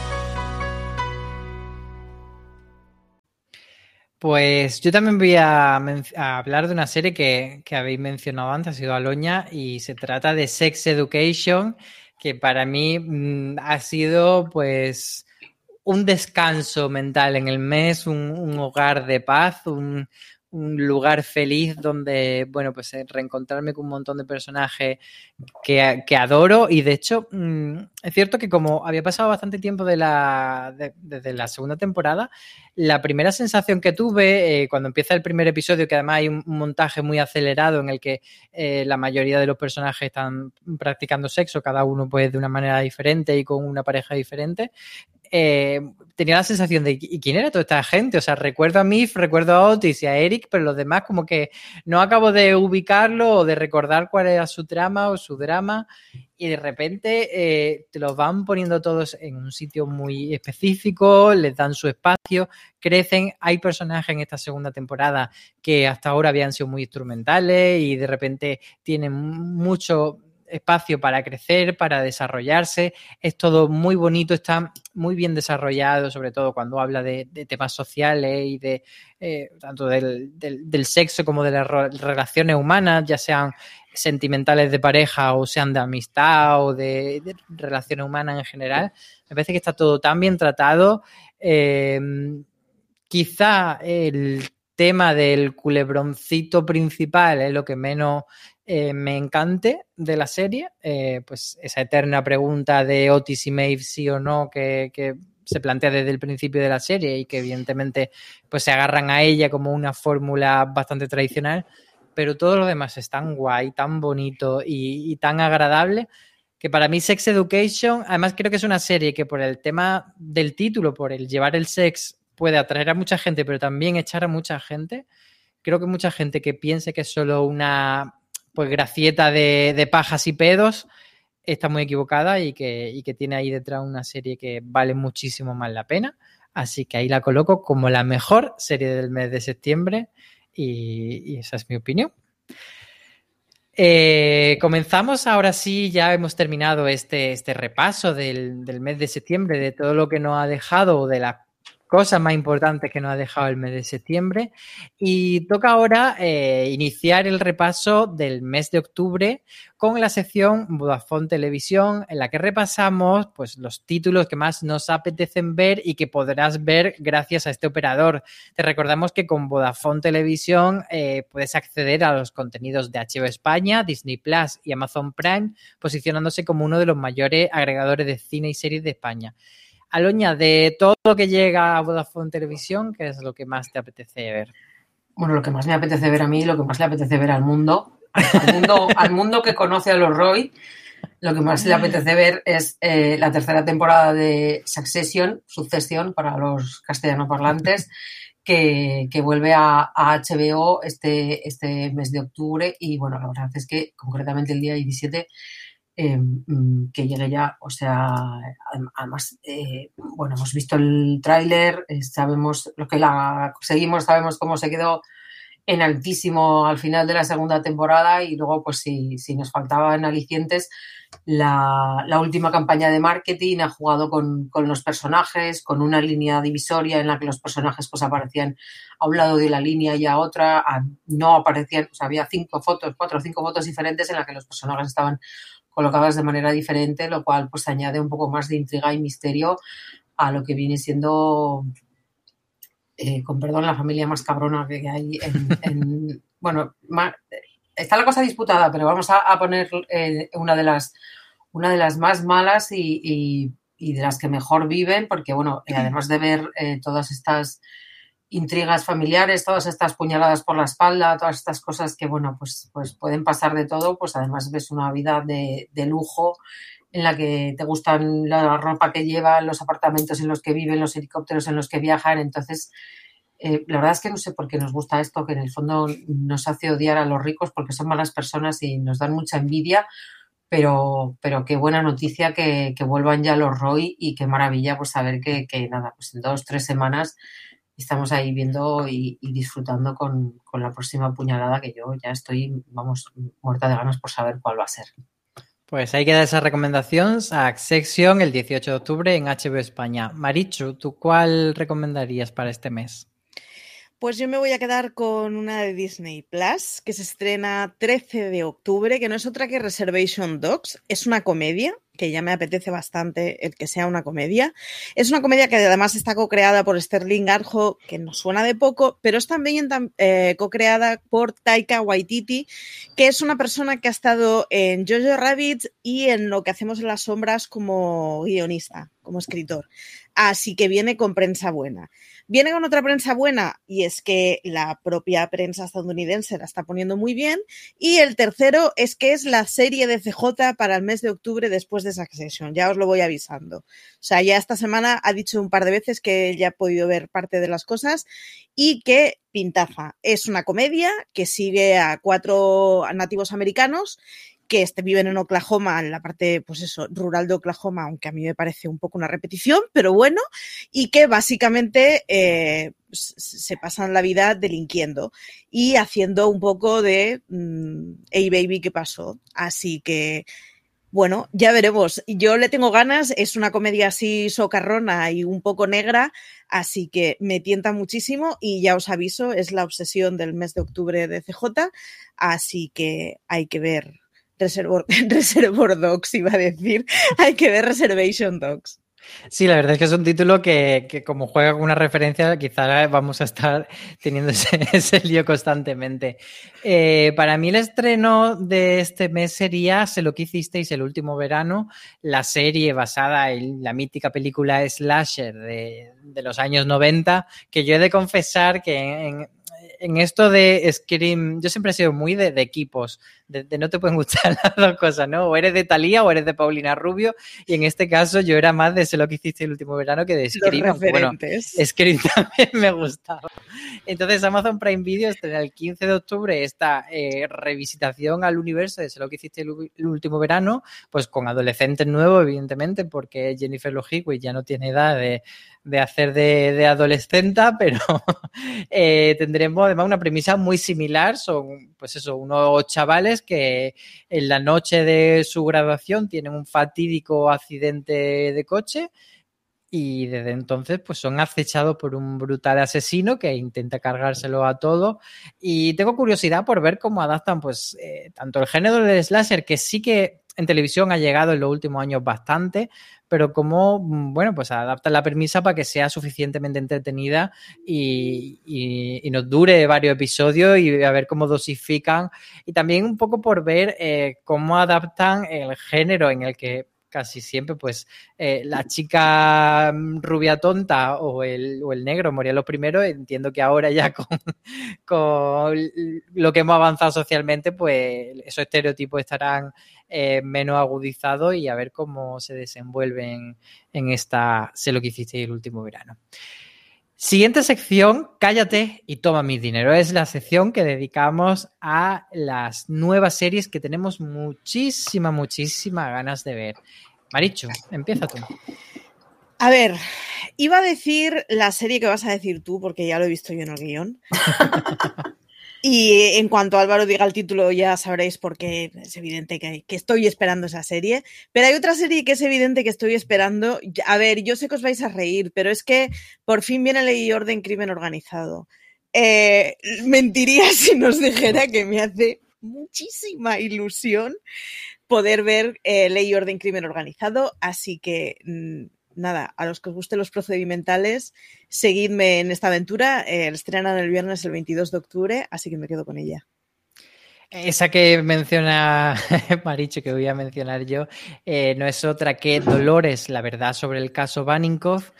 Pues yo también voy a, hablar de una serie que, que habéis mencionado antes, ha sido Aloña, y se trata de Sex Education, que para mí mm, ha sido pues un descanso mental en el mes, un hogar de paz, un, un lugar feliz donde, bueno, pues eh, reencontrarme con un montón de personajes que, que adoro. Y de hecho mm, es cierto que como había pasado bastante tiempo de la, de- desde la segunda temporada, la primera sensación que tuve eh, cuando empieza el primer episodio, que además hay un, un montaje muy acelerado en el que eh, la mayoría de los personajes están practicando sexo, cada uno pues de una manera diferente y con una pareja diferente, eh, tenía la sensación de ¿y quién era toda esta gente? O sea, recuerdo a Mif, recuerdo a Otis y a Eric, pero los demás como que no acabo de ubicarlo o de recordar cuál era su trama o su drama y de repente eh, te los van poniendo todos en un sitio muy específico, les dan su espacio, crecen. Hay personajes en esta segunda temporada que hasta ahora habían sido muy instrumentales y de repente tienen mucho espacio para crecer, para desarrollarse. Es todo muy bonito, está muy bien desarrollado, sobre todo cuando habla de, temas sociales y de eh, tanto del, sexo como de las relaciones humanas, ya sean sentimentales de pareja o sean de amistad o de, de relaciones humanas en general. Me parece que está todo tan bien tratado. Eh, quizá el tema del culebroncito principal es lo que menos eh, me encante de la serie, eh, pues esa eterna pregunta de Otis y Maeve sí o no que, que, se plantea desde el principio de la serie y que evidentemente pues se agarran a ella como una fórmula bastante tradicional, pero todo lo demás es tan guay, tan bonito y, y tan agradable que para mí Sex Education, además creo que es una serie que por el tema del título, por el llevar el sex, puede atraer a mucha gente, pero también echar a mucha gente. Creo que mucha gente que piense que es solo una pues gracieta de, de, pajas y pedos está muy equivocada y que, y que, tiene ahí detrás una serie que vale muchísimo más la pena. Así que ahí la coloco como la mejor serie del mes de septiembre y, esa es mi opinión. Eh, comenzamos ahora sí, ya hemos terminado este, este repaso del, del, mes de septiembre, de todo lo que nos ha dejado, de la cosas más importantes que nos ha dejado el mes de septiembre. Y toca ahora eh, iniciar el repaso del mes de octubre con la sección Vodafone Televisión, en la que repasamos pues, los títulos que más nos apetecen ver y que podrás ver gracias a este operador. Te recordamos que con Vodafone Televisión eh, puedes acceder a los contenidos de HBO España, Disney Plus y Amazon Prime, posicionándose como uno de los mayores agregadores de cine y series de España. Aloña, de todo lo que llega a Vodafone Televisión, ¿qué es lo que más te apetece ver? Bueno, lo que más me apetece ver a mí, lo que más le apetece ver al mundo, al mundo, al mundo que conoce a los Roy, lo que más le apetece ver es eh, la tercera temporada de Succession, Sucesión para los castellano parlantes, que, que vuelve a, a, HBO este, este mes de octubre y bueno, la verdad es que concretamente el día 17 eh, que llegue ya. O sea, además, eh, bueno, hemos visto el tráiler, eh, sabemos lo que la seguimos, sabemos cómo se quedó en altísimo al final de la segunda temporada y luego, pues si, si nos faltaban alicientes, la, la, última campaña de marketing ha jugado con, con, los personajes, con una línea divisoria en la que los personajes pues aparecían a un lado de la línea y a otra, no aparecían, o sea, había cinco fotos, cuatro o cinco fotos diferentes en las que los personajes estaban colocadas de manera diferente, lo cual pues añade un poco más de intriga y misterio a lo que viene siendo, eh, con perdón, la familia más cabrona que hay en, <laughs> en bueno, más, está la cosa disputada, pero vamos a, a poner eh, una de las una de las más malas y, y, y, de las que mejor viven, porque bueno, además de ver eh, todas estas intrigas familiares, todas estas puñaladas por la espalda, todas estas cosas que, bueno, pues, pues pueden pasar de todo, pues además ves una vida de, de lujo en la que te gustan la ropa que llevan, los apartamentos en los que viven, los helicópteros en los que viajan. Entonces, eh, la verdad es que no sé por qué nos gusta esto, que en el fondo nos hace odiar a los ricos porque son malas personas y nos dan mucha envidia, pero, pero qué buena noticia que, que vuelvan ya los Roy y qué maravilla pues saber que, que nada, pues en dos, tres semanas estamos ahí viendo y, disfrutando con, con, la próxima puñalada que yo ya estoy, vamos, muerta de ganas por saber cuál va a ser. Pues ahí queda esa recomendación a Section el 18 de octubre en HBO España. Marichu, ¿tú cuál recomendarías para este mes? Pues yo me voy a quedar con una de Disney Plus que se estrena 13 de octubre, que no es otra que Reservation Dogs. Es una comedia, que ya me apetece bastante el que sea una comedia. Es una comedia que además está co-creada por Sterling Garjo, que nos suena de poco, pero es también eh, co-creada por Taika Waititi, que es una persona que ha estado en Jojo Rabbit y en Lo que hacemos en las sombras como guionista, como escritor. Así que viene con prensa buena. Viene con otra prensa buena y es que la propia prensa estadounidense la está poniendo muy bien. Y el tercero es que es la serie de CJ para el mes de octubre después de Succession. Ya os lo voy avisando. O sea, ya esta semana ha dicho un par de veces que ya ha podido ver parte de las cosas y que pintaza. Es una comedia que sigue a cuatro nativos americanos que este, viven en Oklahoma, en la parte, pues eso, rural de Oklahoma, aunque a mí me parece un poco una repetición, pero bueno, y que básicamente eh, se pasan la vida delinquiendo y haciendo un poco de, mmm, hey baby, ¿qué pasó? Así que, bueno, ya veremos. Yo le tengo ganas, es una comedia así socarrona y un poco negra, así que me tienta muchísimo y ya os aviso, es la obsesión del mes de octubre de CJ, así que hay que ver Reservoir, <laughs> Reservoir Dogs, iba a decir. <laughs> Hay que ver Reservation Dogs. Sí, la verdad es que es un título que, que como juega con una referencia, quizá vamos a estar teniendo <laughs> ese, lío constantemente. Eh, para mí el estreno de este mes sería Se lo que hicisteis el último verano, la serie basada en la mítica película Slasher de, de los años 90, que yo he de confesar que en, en esto de Scream, yo siempre he sido muy de, de equipos, de, de, no te pueden <laughs> gustar las dos cosas, ¿no? O eres de Talía o eres de Paulina Rubio, y en este caso yo era más de sé lo que hiciste el último verano que de Scream. Bueno, Scream <laughs> también me gustaba. Entonces Amazon Prime Video estrena el 15 de octubre esta eh, revisitación al universo de lo que hiciste el, último verano, pues con adolescentes nuevos, evidentemente, porque Jennifer Hewitt ya no tiene edad de, de hacer de, adolescenta, <laughs> pero eh, tendremos además una premisa muy similar. Son, pues eso, unos chavales que en la noche de su graduación tienen un fatídico accidente de coche y desde entonces pues son acechados por un brutal asesino que intenta cargárselo a todo. Y tengo curiosidad por ver cómo adaptan pues eh, tanto el género del slasher que sí que en televisión ha llegado en los últimos años bastante, pero cómo, bueno, pues adaptan la premisa para que sea suficientemente entretenida y, y, y, nos dure varios episodios y a ver cómo dosifican. Y también un poco por ver eh, cómo adaptan el género en el que casi siempre, pues eh, la chica rubia tonta o el, o el, negro moría lo primero. Entiendo que ahora ya <laughs> con, con, lo que hemos avanzado socialmente, pues esos estereotipos estarán eh, menos agudizados y a ver cómo se desenvuelven en esta Sé lo que hiciste el último verano. Siguiente sección, cállate y toma mi dinero. Es la sección que dedicamos a las nuevas series que tenemos muchísima, muchísima ganas de ver. Maricho, empieza tú. A ver, iba a decir la serie que vas a decir tú, porque ya lo he visto yo en el guion. <laughs> Y en cuanto Álvaro diga el título ya sabréis por qué es evidente que, estoy esperando esa serie. Pero hay otra serie que es evidente que estoy esperando. A ver, yo sé que os vais a reír, pero es que por fin viene Ley y Orden Crimen Organizado. Eh, mentiría <laughs> si nos dijera que me hace muchísima ilusión poder ver eh, Ley y Orden Crimen Organizado. Así que mmm, nada, a los que os gusten los procedimentales, seguidme en esta aventura. Eh, estrenan el viernes el 22 de octubre, así que me quedo con ella. Esa que menciona <laughs> Maricho, que voy a mencionar yo, eh, no es otra que Dolores, la verdad sobre el caso Baninkoff,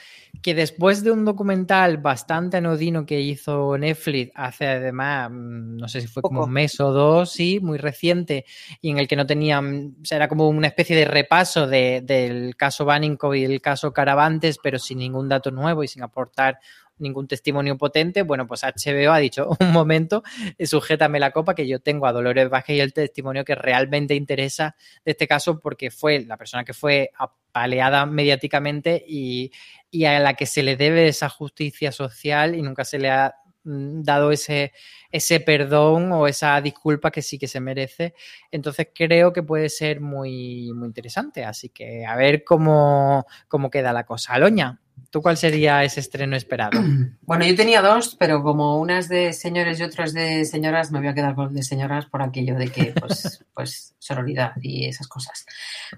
que después de un documental bastante anodino que hizo Netflix hace además, no sé si fue como un mes o dos, sí, muy reciente, y en el que no tenían, o sea, era como una especie de repaso de, del caso Baninkoff y el caso Caravantes, pero sin ningún dato nuevo y sin aportar ningún testimonio potente, bueno, pues HBO ha dicho, <laughs> un momento, sujétame la copa que yo tengo a Dolores Vázquez y el testimonio que realmente interesa de este caso porque fue la persona que fue apaleada mediáticamente y, y a la que se le debe esa justicia social y nunca se le ha dado ese, ese perdón o esa disculpa que sí que se merece. Entonces creo que puede ser muy, muy interesante. Así que a ver cómo, cómo queda la cosa. Aloña, ¿tú cuál sería ese estreno esperado? <clears throat> Bueno, yo tenía dos, pero como una es de señores y otra es de señoras, me voy a quedar con de señoras por aquello de que, pues, <laughs> pues, sororidad y esas cosas.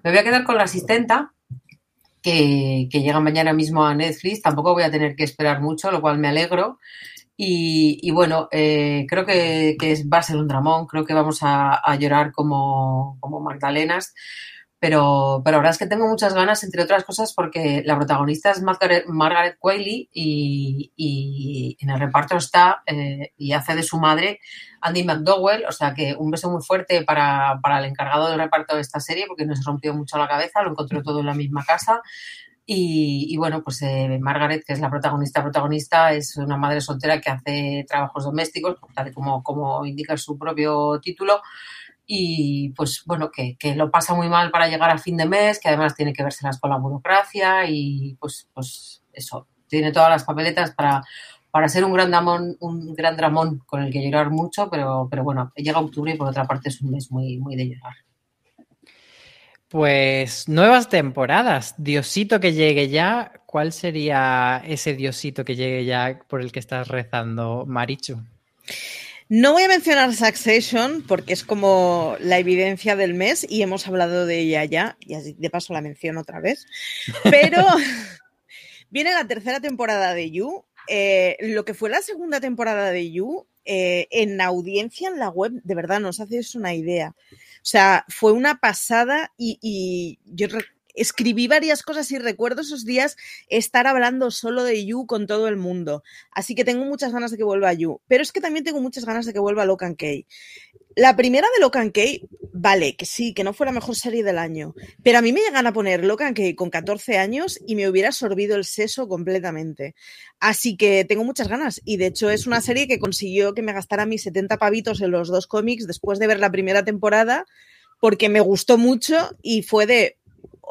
Me voy a quedar con la asistenta, que, que llega mañana mismo a Netflix. Tampoco voy a tener que esperar mucho, lo cual me alegro. Y, y, bueno, eh, creo que, que, va a ser un dramón, creo que vamos a, a llorar como, como, Magdalenas, pero, pero la verdad es que tengo muchas ganas, entre otras cosas, porque la protagonista es Margaret, Margaret Qualley y, en el reparto está eh, y hace de su madre Andy McDowell, o sea que un beso muy fuerte para, para el encargado del reparto de esta serie, porque nos rompió mucho la cabeza, lo encontró todo en la misma casa. Y, y, bueno, pues eh, Margaret, que es la protagonista, protagonista, es una madre soltera que hace trabajos domésticos, tal como, como indica su propio título. Y pues bueno, que, que, lo pasa muy mal para llegar a fin de mes, que además tiene que verselas con la burocracia y pues, pues eso, tiene todas las papeletas para, para ser un gran dramón, un gran dramón con el que llorar mucho, pero, pero bueno, llega octubre y por otra parte es un mes muy, muy de llorar. Pues nuevas temporadas. Diosito que llegue ya. ¿Cuál sería ese Diosito que llegue ya por el que estás rezando, Marichu? No voy a mencionar Succession porque es como la evidencia del mes y hemos hablado de ella ya, y así de paso la menciono otra vez. Pero <laughs> viene la tercera temporada de You. Eh, lo que fue la segunda temporada de You, eh, en audiencia en la web, de verdad, nos haces una idea. O sea, fue una pasada y, y yo escribí varias cosas y recuerdo esos días estar hablando solo de You con todo el mundo. Así que tengo muchas ganas de que vuelva You. Pero es que también tengo muchas ganas de que vuelva Locan Kay. La primera de Locan Key, vale, que sí, que no fue la mejor serie del año, pero a mí me llegan a poner Locan Key con 14 años y me hubiera sorbido el seso completamente. Así que tengo muchas ganas y de hecho es una serie que consiguió que me gastara mis 70 pavitos en los dos cómics después de ver la primera temporada porque me gustó mucho y fue de,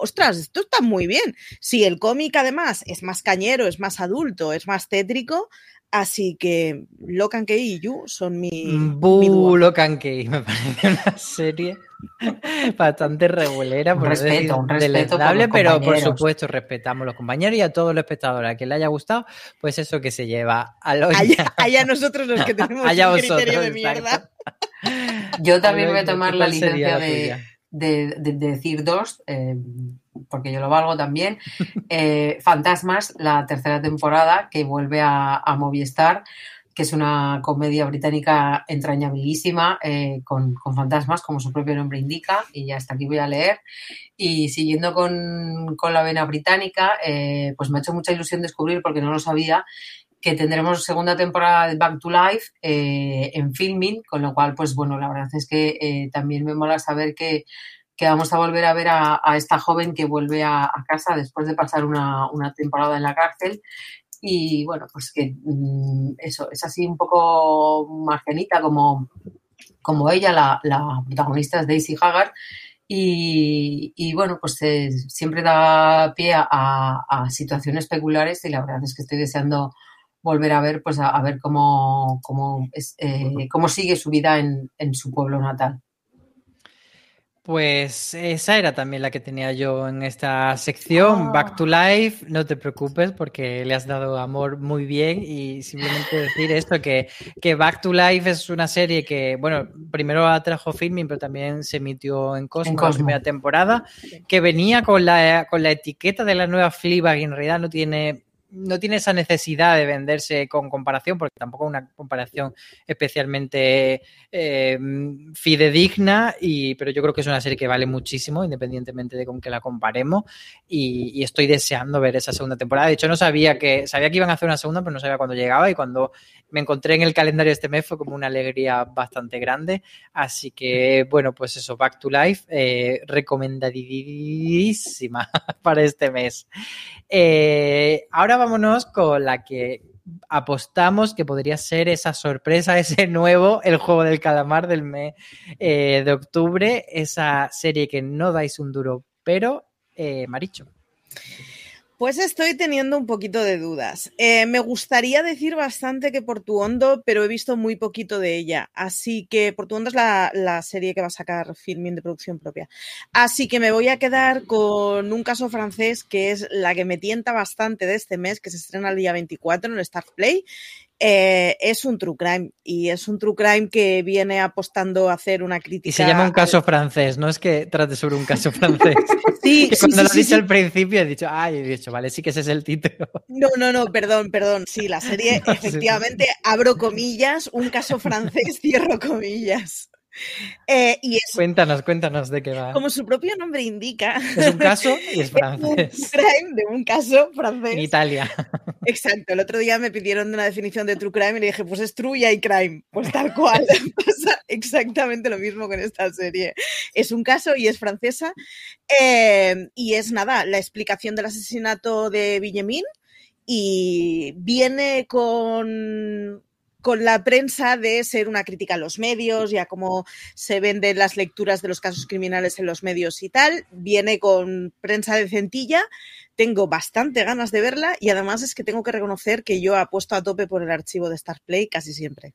ostras, esto está muy bien. Si el cómic además es más cañero, es más adulto, es más tétrico, así que Locan Key y You son mi... Boo, dúo. Locan Key, <laughs> me parece una serie <laughs> bastante regulera, Un por no respeto, decir un respeto por deleznable, los pero por supuesto respetamos a los compañeros y a todos los espectadores a quien le haya gustado, pues eso que se lleva a los Allá, allá nosotros los que <laughs> tenemos Allá un criterio vosotros, de mierda. exacto. Yo también voy a tomar ¿qué la licencia de, tuya? De- de- de decir dos, eh, porque yo lo valgo también. <laughs> Eh, Fantasmas, la tercera temporada, que vuelve a, a Movistar, que es una comedia británica entrañabilísima, eh, con, con fantasmas, como su propio nombre indica, y ya hasta aquí voy a leer. Y siguiendo con, con la vena británica, eh, pues me ha hecho mucha ilusión descubrir, porque no lo sabía, que tendremos segunda temporada de Back to Life eh, en filming, con lo cual, pues bueno, la verdad es que eh, también me mola saber que, vamos a volver a ver a, esta joven que vuelve a, casa después de pasar una, temporada en la cárcel. Y bueno, pues que mm, eso, es así un poco marcianita como, como ella, la, protagonista es Daisy Haggard. Y, bueno, pues eh, siempre da pie a situaciones peculiares y la verdad es que estoy deseando volver a ver, pues a, a ver cómo, cómo, es, eh, cómo sigue su vida en, en su pueblo natal. Pues esa era también la que tenía yo en esta sección, Ah. Back to Life. No te preocupes porque le has dado amor muy bien y simplemente decir esto, que, que Back to Life es una serie que, bueno, primero la trajo filming, pero también se emitió en Cosmo, En la primera temporada, que venía con la, con la etiqueta de la nueva Fleabag y en realidad no tiene no tiene esa necesidad de venderse con comparación, porque tampoco es una comparación especialmente eh, fidedigna, y, pero yo creo que es una serie que vale muchísimo, independientemente de con que la comparemos, y, estoy deseando ver esa segunda temporada. De hecho, no sabía que, sabía que iban a hacer una segunda, pero no sabía cuándo llegaba, y cuando me encontré en el calendario este mes fue como una alegría bastante grande. Así que, bueno, pues eso, Back to Life, eh, recomendadísima <laughs> para este mes. Eh, ahora vámonos con la que apostamos que podría ser esa sorpresa, <laughs> ese nuevo, el juego del calamar del mes eh, de octubre, esa serie que no dais un duro, pero eh, Maricho. Pues estoy teniendo un poquito de dudas. Eh, me gustaría decir bastante que Portuondo, pero he visto muy poquito de ella. Así que Portuondo es la, serie que va a sacar filming de producción propia. Así que me voy a quedar con un caso francés que es la que me tienta bastante de este mes, que se estrena el día 24 en el Start Play. Eh, es un true crime y es un true crime que viene apostando a hacer una crítica. Y se llama un al- caso francés, no es que trate sobre un caso francés. <laughs> Sí, <laughs> que sí, cuando sí, lo sí, he dicho al principio he dicho, ay, he dicho, vale, sí que ese es el título. <laughs> No, no, no, perdón, perdón. Sí, la serie, efectivamente, abro comillas, un caso francés, cierro comillas. Eh, y es, Cuéntanos, cuéntanos de qué va. como su propio nombre indica, Es un caso y es <laughs> un francés. crime de un caso En francés. Italia. Exacto, el otro día me pidieron una definición de true crime y le dije, pues es true y hay crime. Pues tal <laughs> cual, <laughs> pasa exactamente lo mismo con esta serie. Es un caso y es francesa. eh, y es nada, la explicación del asesinato de Villemin y viene con con la prensa de ser una crítica a los medios y a cómo se venden las lecturas de los casos criminales en los medios y tal. Viene con prensa de centilla. Tengo bastante ganas de verla y además es que tengo que reconocer que yo apuesto a tope por el archivo de Star Play casi siempre.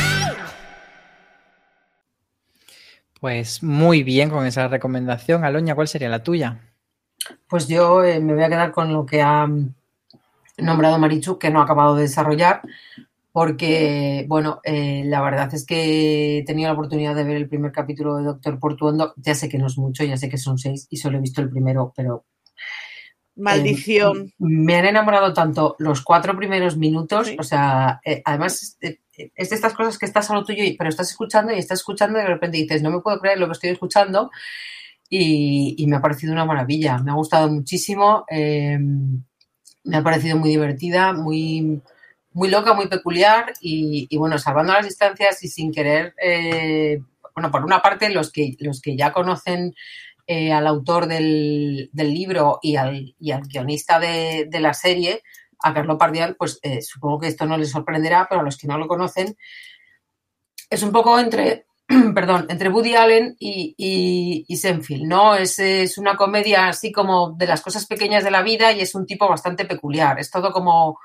Pues muy bien con esa recomendación. Aloña, ¿cuál sería la tuya? Pues yo eh, me voy a quedar con lo que ha nombrado Marichu, que no ha acabado de desarrollar, porque, bueno, eh, la verdad es que he tenido la oportunidad de ver el primer capítulo de Doctor Portuondo. Ya sé que no es mucho, ya sé que son seis y solo he visto el primero, pero Maldición. Eh, me han enamorado tanto los cuatro primeros minutos, Sí. o sea, eh, además eh, es de estas cosas que estás a lo tuyo, y- pero estás escuchando y estás escuchando y de repente dices, no me puedo creer lo que estoy escuchando y, y me ha parecido una maravilla, me ha gustado muchísimo, eh, me ha parecido muy divertida, muy, muy loca, muy peculiar y, y bueno, salvando las distancias y sin querer, eh, bueno, por una parte los que, los que ya conocen eh, al autor del, del libro y al, y al guionista de, la serie, a Carlo Pardial, pues eh, supongo que esto no les sorprenderá, pero a los que no lo conocen, es un poco entre, <clears throat> perdón, entre Woody Allen y, y, y Senfield, ¿no? Es, es una comedia así como de las cosas pequeñas de la vida y es un tipo bastante peculiar. Es todo como,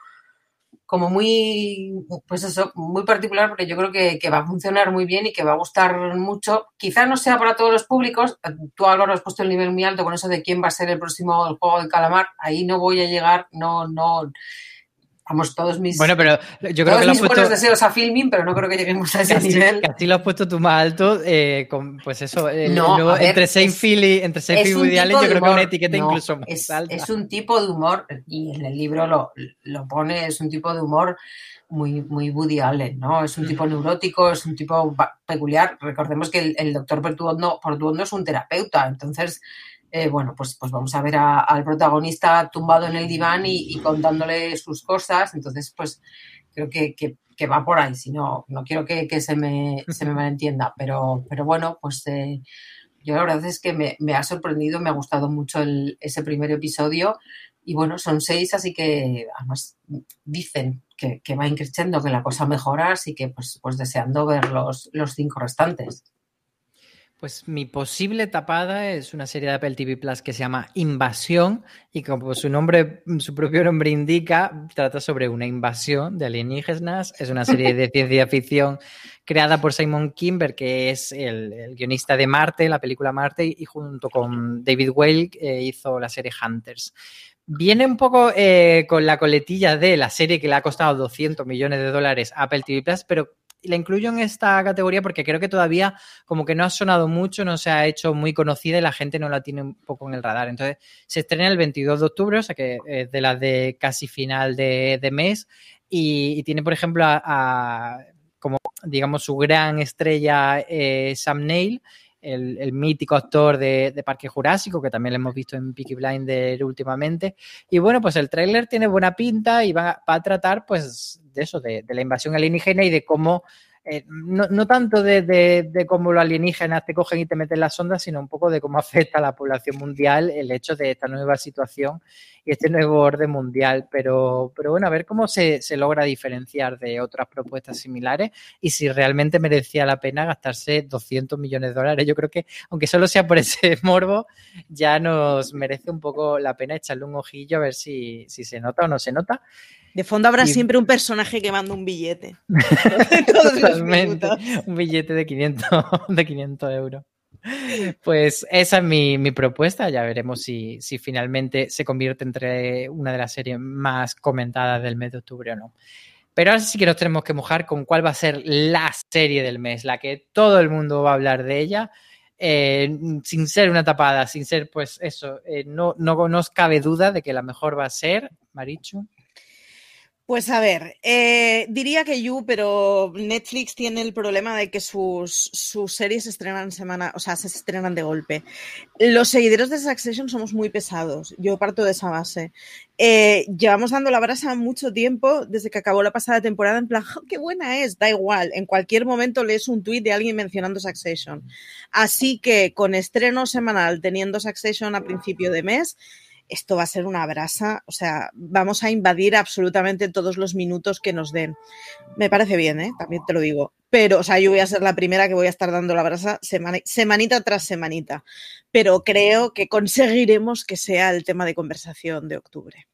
como muy, pues eso, muy particular porque yo creo que, que va a funcionar muy bien y que va a gustar mucho. Quizá no sea para todos los públicos. Tú, Álvaro, has puesto el nivel muy alto con eso de quién va a ser el próximo juego del calamar. Ahí no voy a llegar, no, no. Vamos, todos mis, Bueno, pero yo creo todos que mis buenos deseos a filming, pero no creo que lleguemos a ese Casi, nivel. casi lo has puesto tú más alto, eh, con, pues eso, el- No, ver, entre Seinfeld y, entre Seinfeld y Woody Allen, yo creo que una humor. etiqueta No, incluso más es, alta. es un tipo de humor, y en el libro lo, lo pone, es un tipo de humor muy, muy Woody Allen, ¿no? Es un tipo neurótico, es un tipo peculiar. Recordemos que el, el doctor Portuondo, Portuondo es un terapeuta, entonces, eh, bueno, pues, pues vamos a ver a- al protagonista tumbado en el diván y, y contándole sus cosas, entonces, pues creo que, que- que va por ahí, si no, no quiero que, que se, me, se me malentienda, <laughs> pero, pero bueno, pues... eh, yo la verdad es que me, me ha sorprendido, me ha gustado mucho el- ese primer episodio. Y bueno, son seis, así que además dicen que, que va increciendo, que la cosa mejora, así que pues, pues deseando ver los, los cinco restantes. Pues mi posible tapada es una serie de Apple TV Plus que se llama Invasión y como su nombre, su propio nombre indica, trata sobre una invasión de alienígenas. Es una serie de ciencia ficción creada por Simon Kimber, que es el, el guionista de Marte, la película Marte, y junto con David Whale eh, hizo la serie Hunters. Viene un poco eh, con la coletilla de la serie que le ha costado 200 millones de dólares a Apple TV Plus, pero la incluyo en esta categoría porque creo que todavía como que no ha sonado mucho, no se ha hecho muy conocida y la gente no la tiene un poco en el radar. Entonces, se estrena el 22 de octubre, o sea que es de las de casi final de, mes y, tiene, por ejemplo, a, como, digamos, su gran estrella eh, Sam el, mítico actor de, de, Parque Jurásico, que también lo hemos visto en Peaky Blinder últimamente. Y bueno, pues el tráiler tiene buena pinta y va, va, a tratar, pues, de eso, de, de la invasión alienígena y de cómo, eh, no, no, tanto de, de, cómo los alienígenas te cogen y te meten las ondas, sino un poco de cómo afecta a la población mundial el hecho de esta nueva situación y este nuevo orden mundial. Pero, pero bueno, a ver cómo se, se logra diferenciar de otras propuestas similares y si realmente merecía la pena gastarse 200 millones de dólares. Yo creo que, aunque solo sea por ese <laughs> morbo, ya nos merece un poco la pena echarle un ojillo a ver si, si se nota o no se nota. De fondo habrá y... siempre un personaje que manda un billete. <laughs> Totalmente. Un billete de 500, <laughs> de 500 euros. Pues esa es mi, mi propuesta. Ya veremos si, si, finalmente se convierte entre una de las series más comentadas del mes de octubre o no. Pero ahora sí que nos tenemos que mojar con cuál va a ser la serie del mes, la que todo el mundo va a hablar de ella. Eh, sin ser una tapada, sin ser, pues eso, eh, no, no nos cabe duda de que la mejor va a ser, Marichu. Pues a ver, eh, diría que You, pero Netflix tiene el problema de que sus, sus series se estrenan semana, o sea, se estrenan de golpe. Los seguidores de Succession somos muy pesados. Yo parto de esa base. Eh, llevamos dando la brasa mucho tiempo desde que acabó la pasada temporada. En plan, qué buena es, da igual. En cualquier momento lees un tuit de alguien mencionando Succession. Así que con estreno semanal, teniendo Succession a principio de mes, esto va a ser una brasa, o sea, vamos a invadir absolutamente todos los minutos que nos den. Me parece bien, ¿eh? También te lo digo. Pero, o sea, yo voy a ser la primera que voy a estar dando la brasa semanita tras semanita. Pero creo que conseguiremos que sea el tema de conversación de octubre.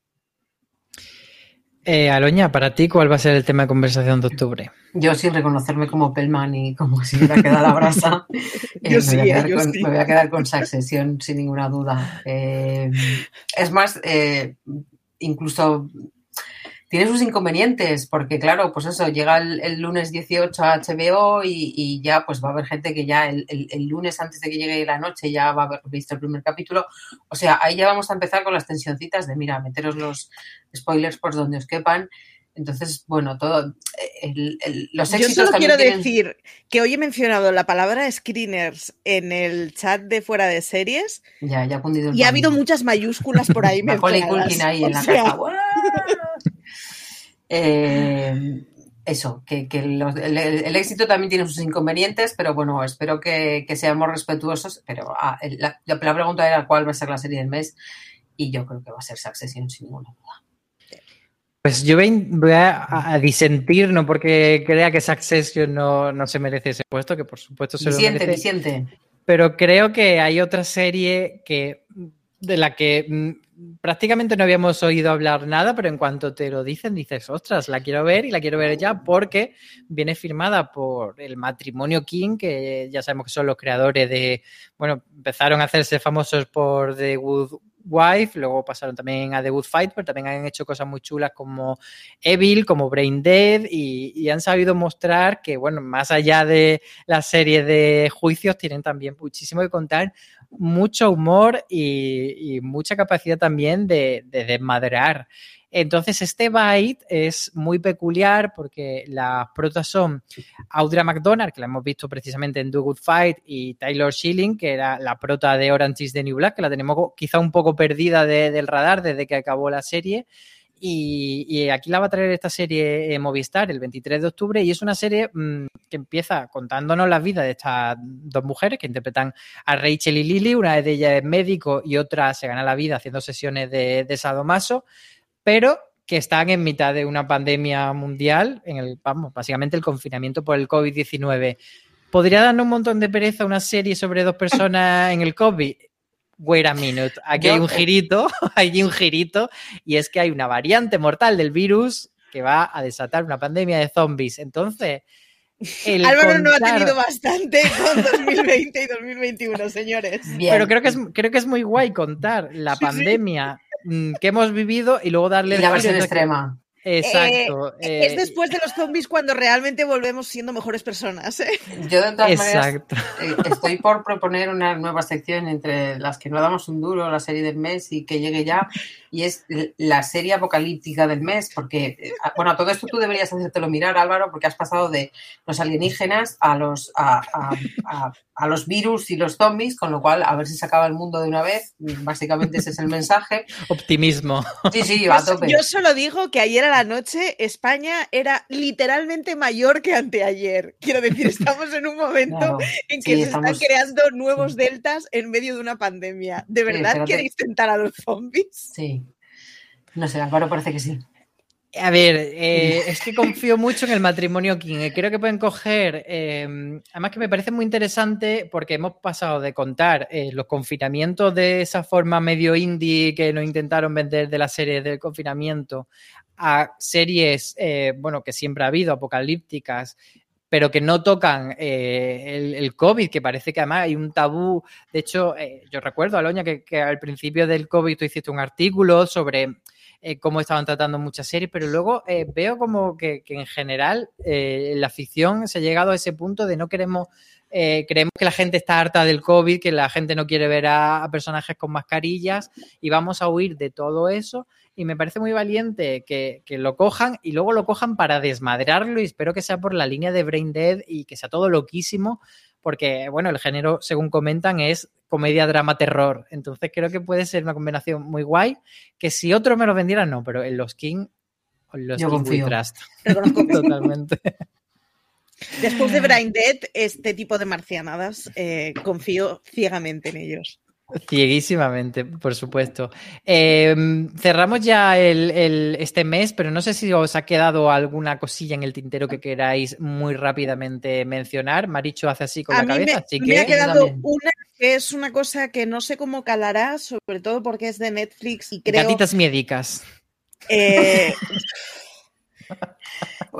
Eh, Aloña, para ti, ¿cuál va a ser el tema de conversación de octubre? Yo sin reconocerme como Pelman y como si hubiera quedado la brasa, <laughs> eh, yo me, sí, voy a yo con, sí. me voy a quedar con Succession sin ninguna duda. Eh, es más, eh, incluso tiene sus inconvenientes, porque claro, pues eso, llega el, el lunes 18 a HBO y, y, ya pues va a haber gente que ya el, el, el, lunes antes de que llegue la noche ya va a haber visto el primer capítulo. O sea, ahí ya vamos a empezar con las tensioncitas de, mira, meteros los spoilers por donde os quepan. Entonces, bueno, todo. El, el, los éxitos Yo solo quiero tienen... decir que hoy he mencionado la palabra screeners en el chat de fuera de series. Ya, ya ha cundido el Y ha habido muchas mayúsculas por ahí. <laughs> Culkin ahí en la sea... caja. Eh, eso, que, que los, el, el, éxito también tiene sus inconvenientes, pero bueno, espero que, que seamos respetuosos. Pero ah, la, la, pregunta era cuál va a ser la serie del mes, y yo creo que va a ser Succession, sin ninguna duda. Pues yo voy a, a, disentir, no porque crea que Succession no, no se merece ese puesto, que por supuesto se disiente, lo merece. Disiente. Pero creo que hay otra serie que de la que mm, prácticamente no habíamos oído hablar nada, pero en cuanto te lo dicen, dices, ostras, la quiero ver y la quiero ver ya porque viene firmada por el matrimonio King, que ya sabemos que son los creadores de, bueno, empezaron a hacerse famosos por The Good Wife, luego pasaron también a The Good Fight, pero también han hecho cosas muy chulas como Evil, como Brain Dead, y, y, han sabido mostrar que, bueno, más allá de la serie de juicios, tienen también muchísimo que contar, mucho humor y, y mucha capacidad también de, de desmadrear. Entonces, este bite es muy peculiar porque las protas son Audra McDonald, que la hemos visto precisamente en Do Good Fight, y Taylor Schilling, que era la prota de Orange is the New Black, que la tenemos quizá un poco perdida de, del radar desde que acabó la serie. Y, aquí la va a traer esta serie eh, Movistar el 23 de octubre y es una serie mmm, que empieza contándonos la vida de estas dos mujeres que interpretan a Rachel y Lily, una de ellas es médico y otra se gana la vida haciendo sesiones de, de sadomaso, pero que están en mitad de una pandemia mundial, en el, vamos, básicamente el confinamiento por el COVID-19. ¿Podría darnos un montón de pereza una serie sobre dos personas en el COVID? Wait a minute, aquí hay un girito, <laughs> hay un girito, y es que hay una variante mortal del virus que va a desatar una pandemia de zombies. Entonces, el Álvaro contar... no ha tenido bastante con <laughs> 2020 y 2021, señores. Bien. Pero creo que, es, creo que es muy guay contar la sí, pandemia sí. que hemos vivido y luego darle... Y la versión extrema. Exacto. Eh, es después de los zombies cuando realmente volvemos siendo mejores personas. ¿eh? Yo de todas Exacto. maneras eh, estoy por proponer una nueva sección entre las que no damos un duro, la serie del mes y que llegue ya, y es la serie apocalíptica del mes, porque, eh, bueno, todo esto tú deberías hacértelo mirar, Álvaro, porque has pasado de los alienígenas a los, a, a, a, a los virus y los zombies, con lo cual a ver si se acaba el mundo de una vez, básicamente ese es el mensaje. <laughs> Optimismo. Sí, sí, va a tope. Yo solo digo que ayer a la noche España era literalmente mayor que anteayer. Quiero decir, <laughs> estamos en un momento claro, en que sí, se estamos... están creando nuevos deltas en medio de una pandemia. ¿De verdad sí, queréis tentar a los zombies? Sí. No sé, Álvaro parece que sí. A ver, eh, es que confío mucho en el matrimonio King. Creo que pueden coger, eh, además que me parece muy interesante porque hemos pasado de contar eh, los confinamientos de esa forma medio indie que nos intentaron vender de la serie del confinamiento a series, eh, bueno, que siempre ha habido, apocalípticas, pero que no tocan eh, el, el, COVID, que parece que además hay un tabú. De hecho, eh, yo recuerdo, Aloña, que, que, al principio del COVID tú hiciste un artículo sobre eh, cómo estaban tratando muchas series, pero luego eh, veo como que, en general eh, la ficción se ha llegado a ese punto de no queremos eh, creemos que la gente está harta del COVID, que la gente no quiere ver a, a, personajes con mascarillas y vamos a huir de todo eso. Y me parece muy valiente que, que, lo cojan y luego lo cojan para desmadrarlo y espero que sea por la línea de Brain Dead y que sea todo loquísimo, porque, bueno, el género, según comentan, es comedia, drama, terror. Entonces creo que puede ser una combinación muy guay, que si otro me lo vendiera, no, pero en los King, en los Yo King confío. Trust. <laughs> Totalmente. Después de Brain Dead, este tipo de marcianadas, eh, confío ciegamente en ellos. Cieguísimamente, por supuesto. Eh, cerramos ya el, el, este mes, pero no sé si os ha quedado alguna cosilla en el tintero que queráis muy rápidamente mencionar. Maricho hace así con a la cabeza. Me, así me que ha quedado una que es una cosa que no sé cómo calará, sobre todo porque es de Netflix y creo. Gatitas miedicas. Eh, <laughs>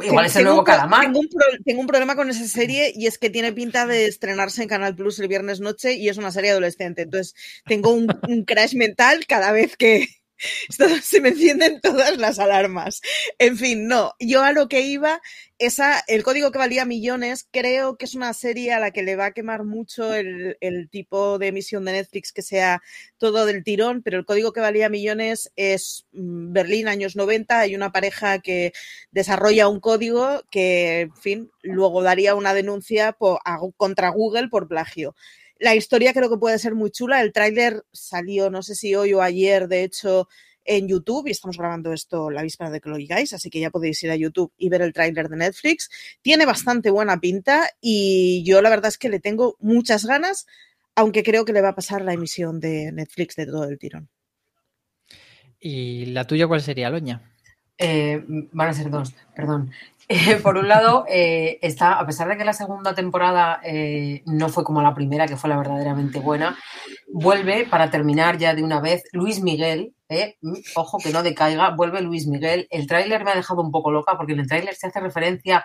Igual es el nuevo calamar. Tengo un, pro, tengo un, problema con esa serie y es que tiene pinta de estrenarse en Canal Plus el viernes noche y es una serie adolescente. Entonces tengo un, un crash mental cada vez que, <laughs> se me encienden todas las alarmas. En fin, no, yo a lo que iba, esa, el código que valía millones, creo que es una serie a la que le va a quemar mucho el, el tipo de emisión de Netflix que sea todo del tirón, pero el código que valía millones es mm, Berlín, años 90, hay una pareja que desarrolla un código que, en fin, luego daría una denuncia po- a- contra Google por plagio. La historia creo que puede ser muy chula. El tráiler salió, no sé si hoy o ayer, de hecho, en YouTube y estamos grabando esto la víspera de que lo oigáis, así que ya podéis ir a YouTube y ver el tráiler de Netflix. Tiene bastante buena pinta y yo la verdad es que le tengo muchas ganas, aunque creo que le va a pasar la emisión de Netflix de todo el tirón. ¿Y la tuya cuál sería, Loña? Eh, van a ser dos, perdón. Eh, por un lado, eh, está, a pesar de que la segunda temporada no fue como la primera, que fue la verdaderamente buena, vuelve para terminar ya de una vez Luis Miguel. ojo que no decaiga, vuelve Luis Miguel. El tráiler me ha dejado un poco loca porque en el tráiler se hace referencia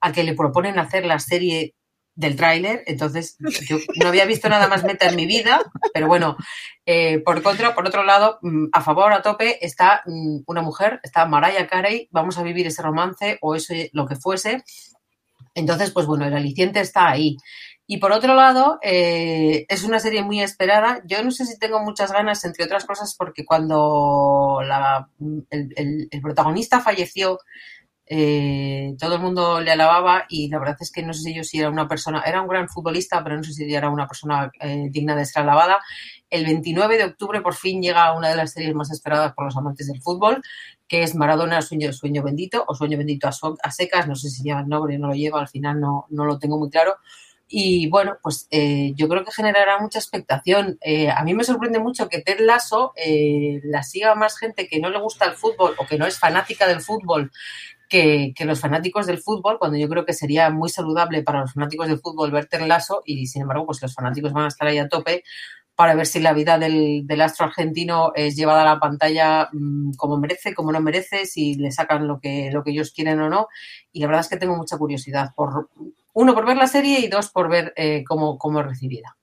a que le proponen hacer la serie del tráiler, entonces yo no había visto nada más meta en mi vida, pero bueno, eh, por por otro lado, mm, a favor, a tope, está mm, una mujer, está Mariah Carey, vamos a vivir ese romance o eso lo que fuese. Entonces, pues bueno, el aliciente está ahí. Y por otro lado, eh, es una serie muy esperada. Yo no sé si tengo muchas ganas, entre otras cosas, porque cuando el, el- el protagonista falleció, eh, todo el mundo le alababa y la verdad es que no sé si yo si era una persona, era un gran futbolista, pero no sé si era una persona eh, digna de ser alabada. El 29 de octubre por fin llega una de las series más esperadas por los amantes del fútbol, que es Maradona Sueño, Sueño Bendito o Sueño Bendito a, secas, no sé si lleva el nombre, no lo lleva, al final no, no lo tengo muy claro. Y bueno, pues eh, yo creo que generará mucha expectación. A mí me sorprende mucho que Ted Lasso la siga más gente que no le gusta el fútbol o que no es fanática del fútbol que, que los fanáticos del fútbol, cuando yo creo que sería muy saludable para los fanáticos del fútbol ver Ted Lasso y sin embargo pues los fanáticos van a estar ahí a tope para ver si la vida del, del astro argentino es llevada a la pantalla mm, como merece, como no merece, si le sacan lo que, lo que ellos quieren o no. Y la verdad es que tengo mucha curiosidad, por uno, por ver la serie y dos, por ver eh, cómo, cómo es recibida.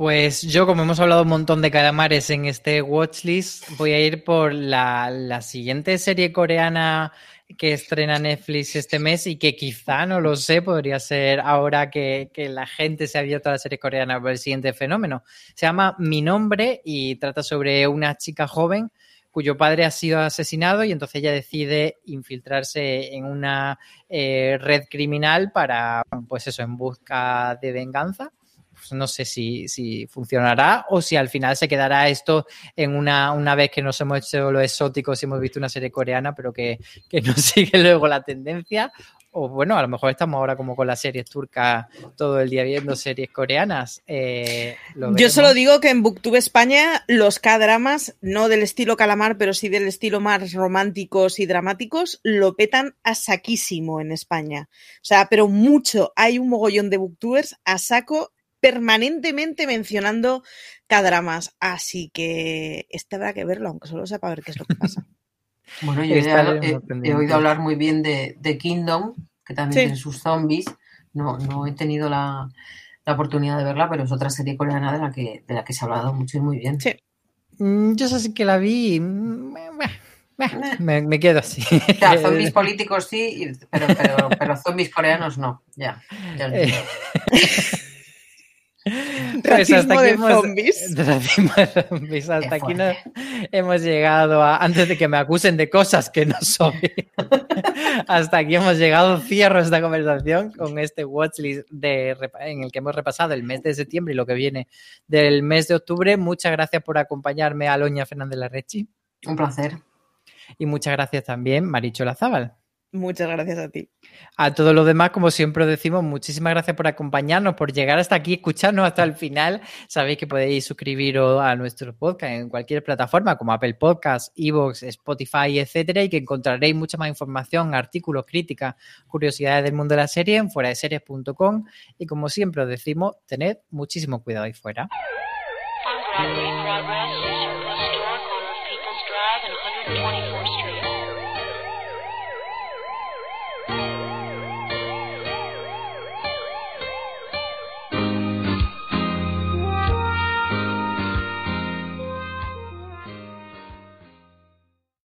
Pues yo, como hemos hablado un montón de calamares en este watchlist, voy a ir por la, la siguiente serie coreana que estrena Netflix este mes y que quizá, no lo sé, podría ser ahora que, que la gente se ha abierto a la serie coreana por el siguiente fenómeno. Se llama Mi Nombre y trata sobre una chica joven cuyo padre ha sido asesinado y entonces ella decide infiltrarse en una eh, red criminal para, pues eso, en busca de venganza pues no sé si, si, funcionará o si al final se quedará esto en una, una vez que nos hemos hecho los exóticos y hemos visto una serie coreana, pero que, que no <laughs> sigue luego la tendencia. O bueno, a lo mejor estamos ahora como con las series turcas todo el día viendo series coreanas. Eh, Yo solo digo que en Booktube España los K-dramas, no del estilo calamar, pero sí del estilo más románticos y dramáticos, lo petan a saquísimo en España. O sea, pero mucho. Hay un mogollón de booktubers a saco permanentemente mencionando K-dramas. Así que este habrá que verlo, aunque solo sepa ver qué es lo que pasa. <laughs> Bueno, yo he, he, oído hablar muy bien de, de Kingdom, que también sí. tiene sus zombies. No, no he tenido la, la, oportunidad de verla, pero es otra serie coreana de la que, de la que se ha hablado mucho y muy bien. Sí. Yo sí que la vi. Me, me, quedo así. Zombies <laughs> políticos sí, pero, pero, pero zombies coreanos no. Ya. ya <laughs> Pues hasta aquí hemos, zombies. <laughs> Racismo de zombies. Hasta aquí no, hemos llegado a, antes de que me acusen de cosas que no soy. <laughs> hasta aquí hemos llegado. Cierro esta conversación con este watchlist de, en el que hemos repasado el mes de septiembre y lo que viene del mes de octubre. Muchas gracias por acompañarme a Loña Fernández Larrechi. Un placer. Y muchas gracias también, Maricho Lazábal. Muchas gracias a ti. A todos los demás, como siempre decimos, muchísimas gracias por acompañarnos, por llegar hasta aquí, escucharnos hasta el final. Sabéis que podéis suscribiros a nuestro podcast en cualquier plataforma como Apple Podcasts, Evox, Spotify, etcétera, y que encontraréis mucha más información, artículos, críticas, curiosidades del mundo de la serie en fuera de series.com. Y como siempre os decimos, tened muchísimo cuidado ahí fuera.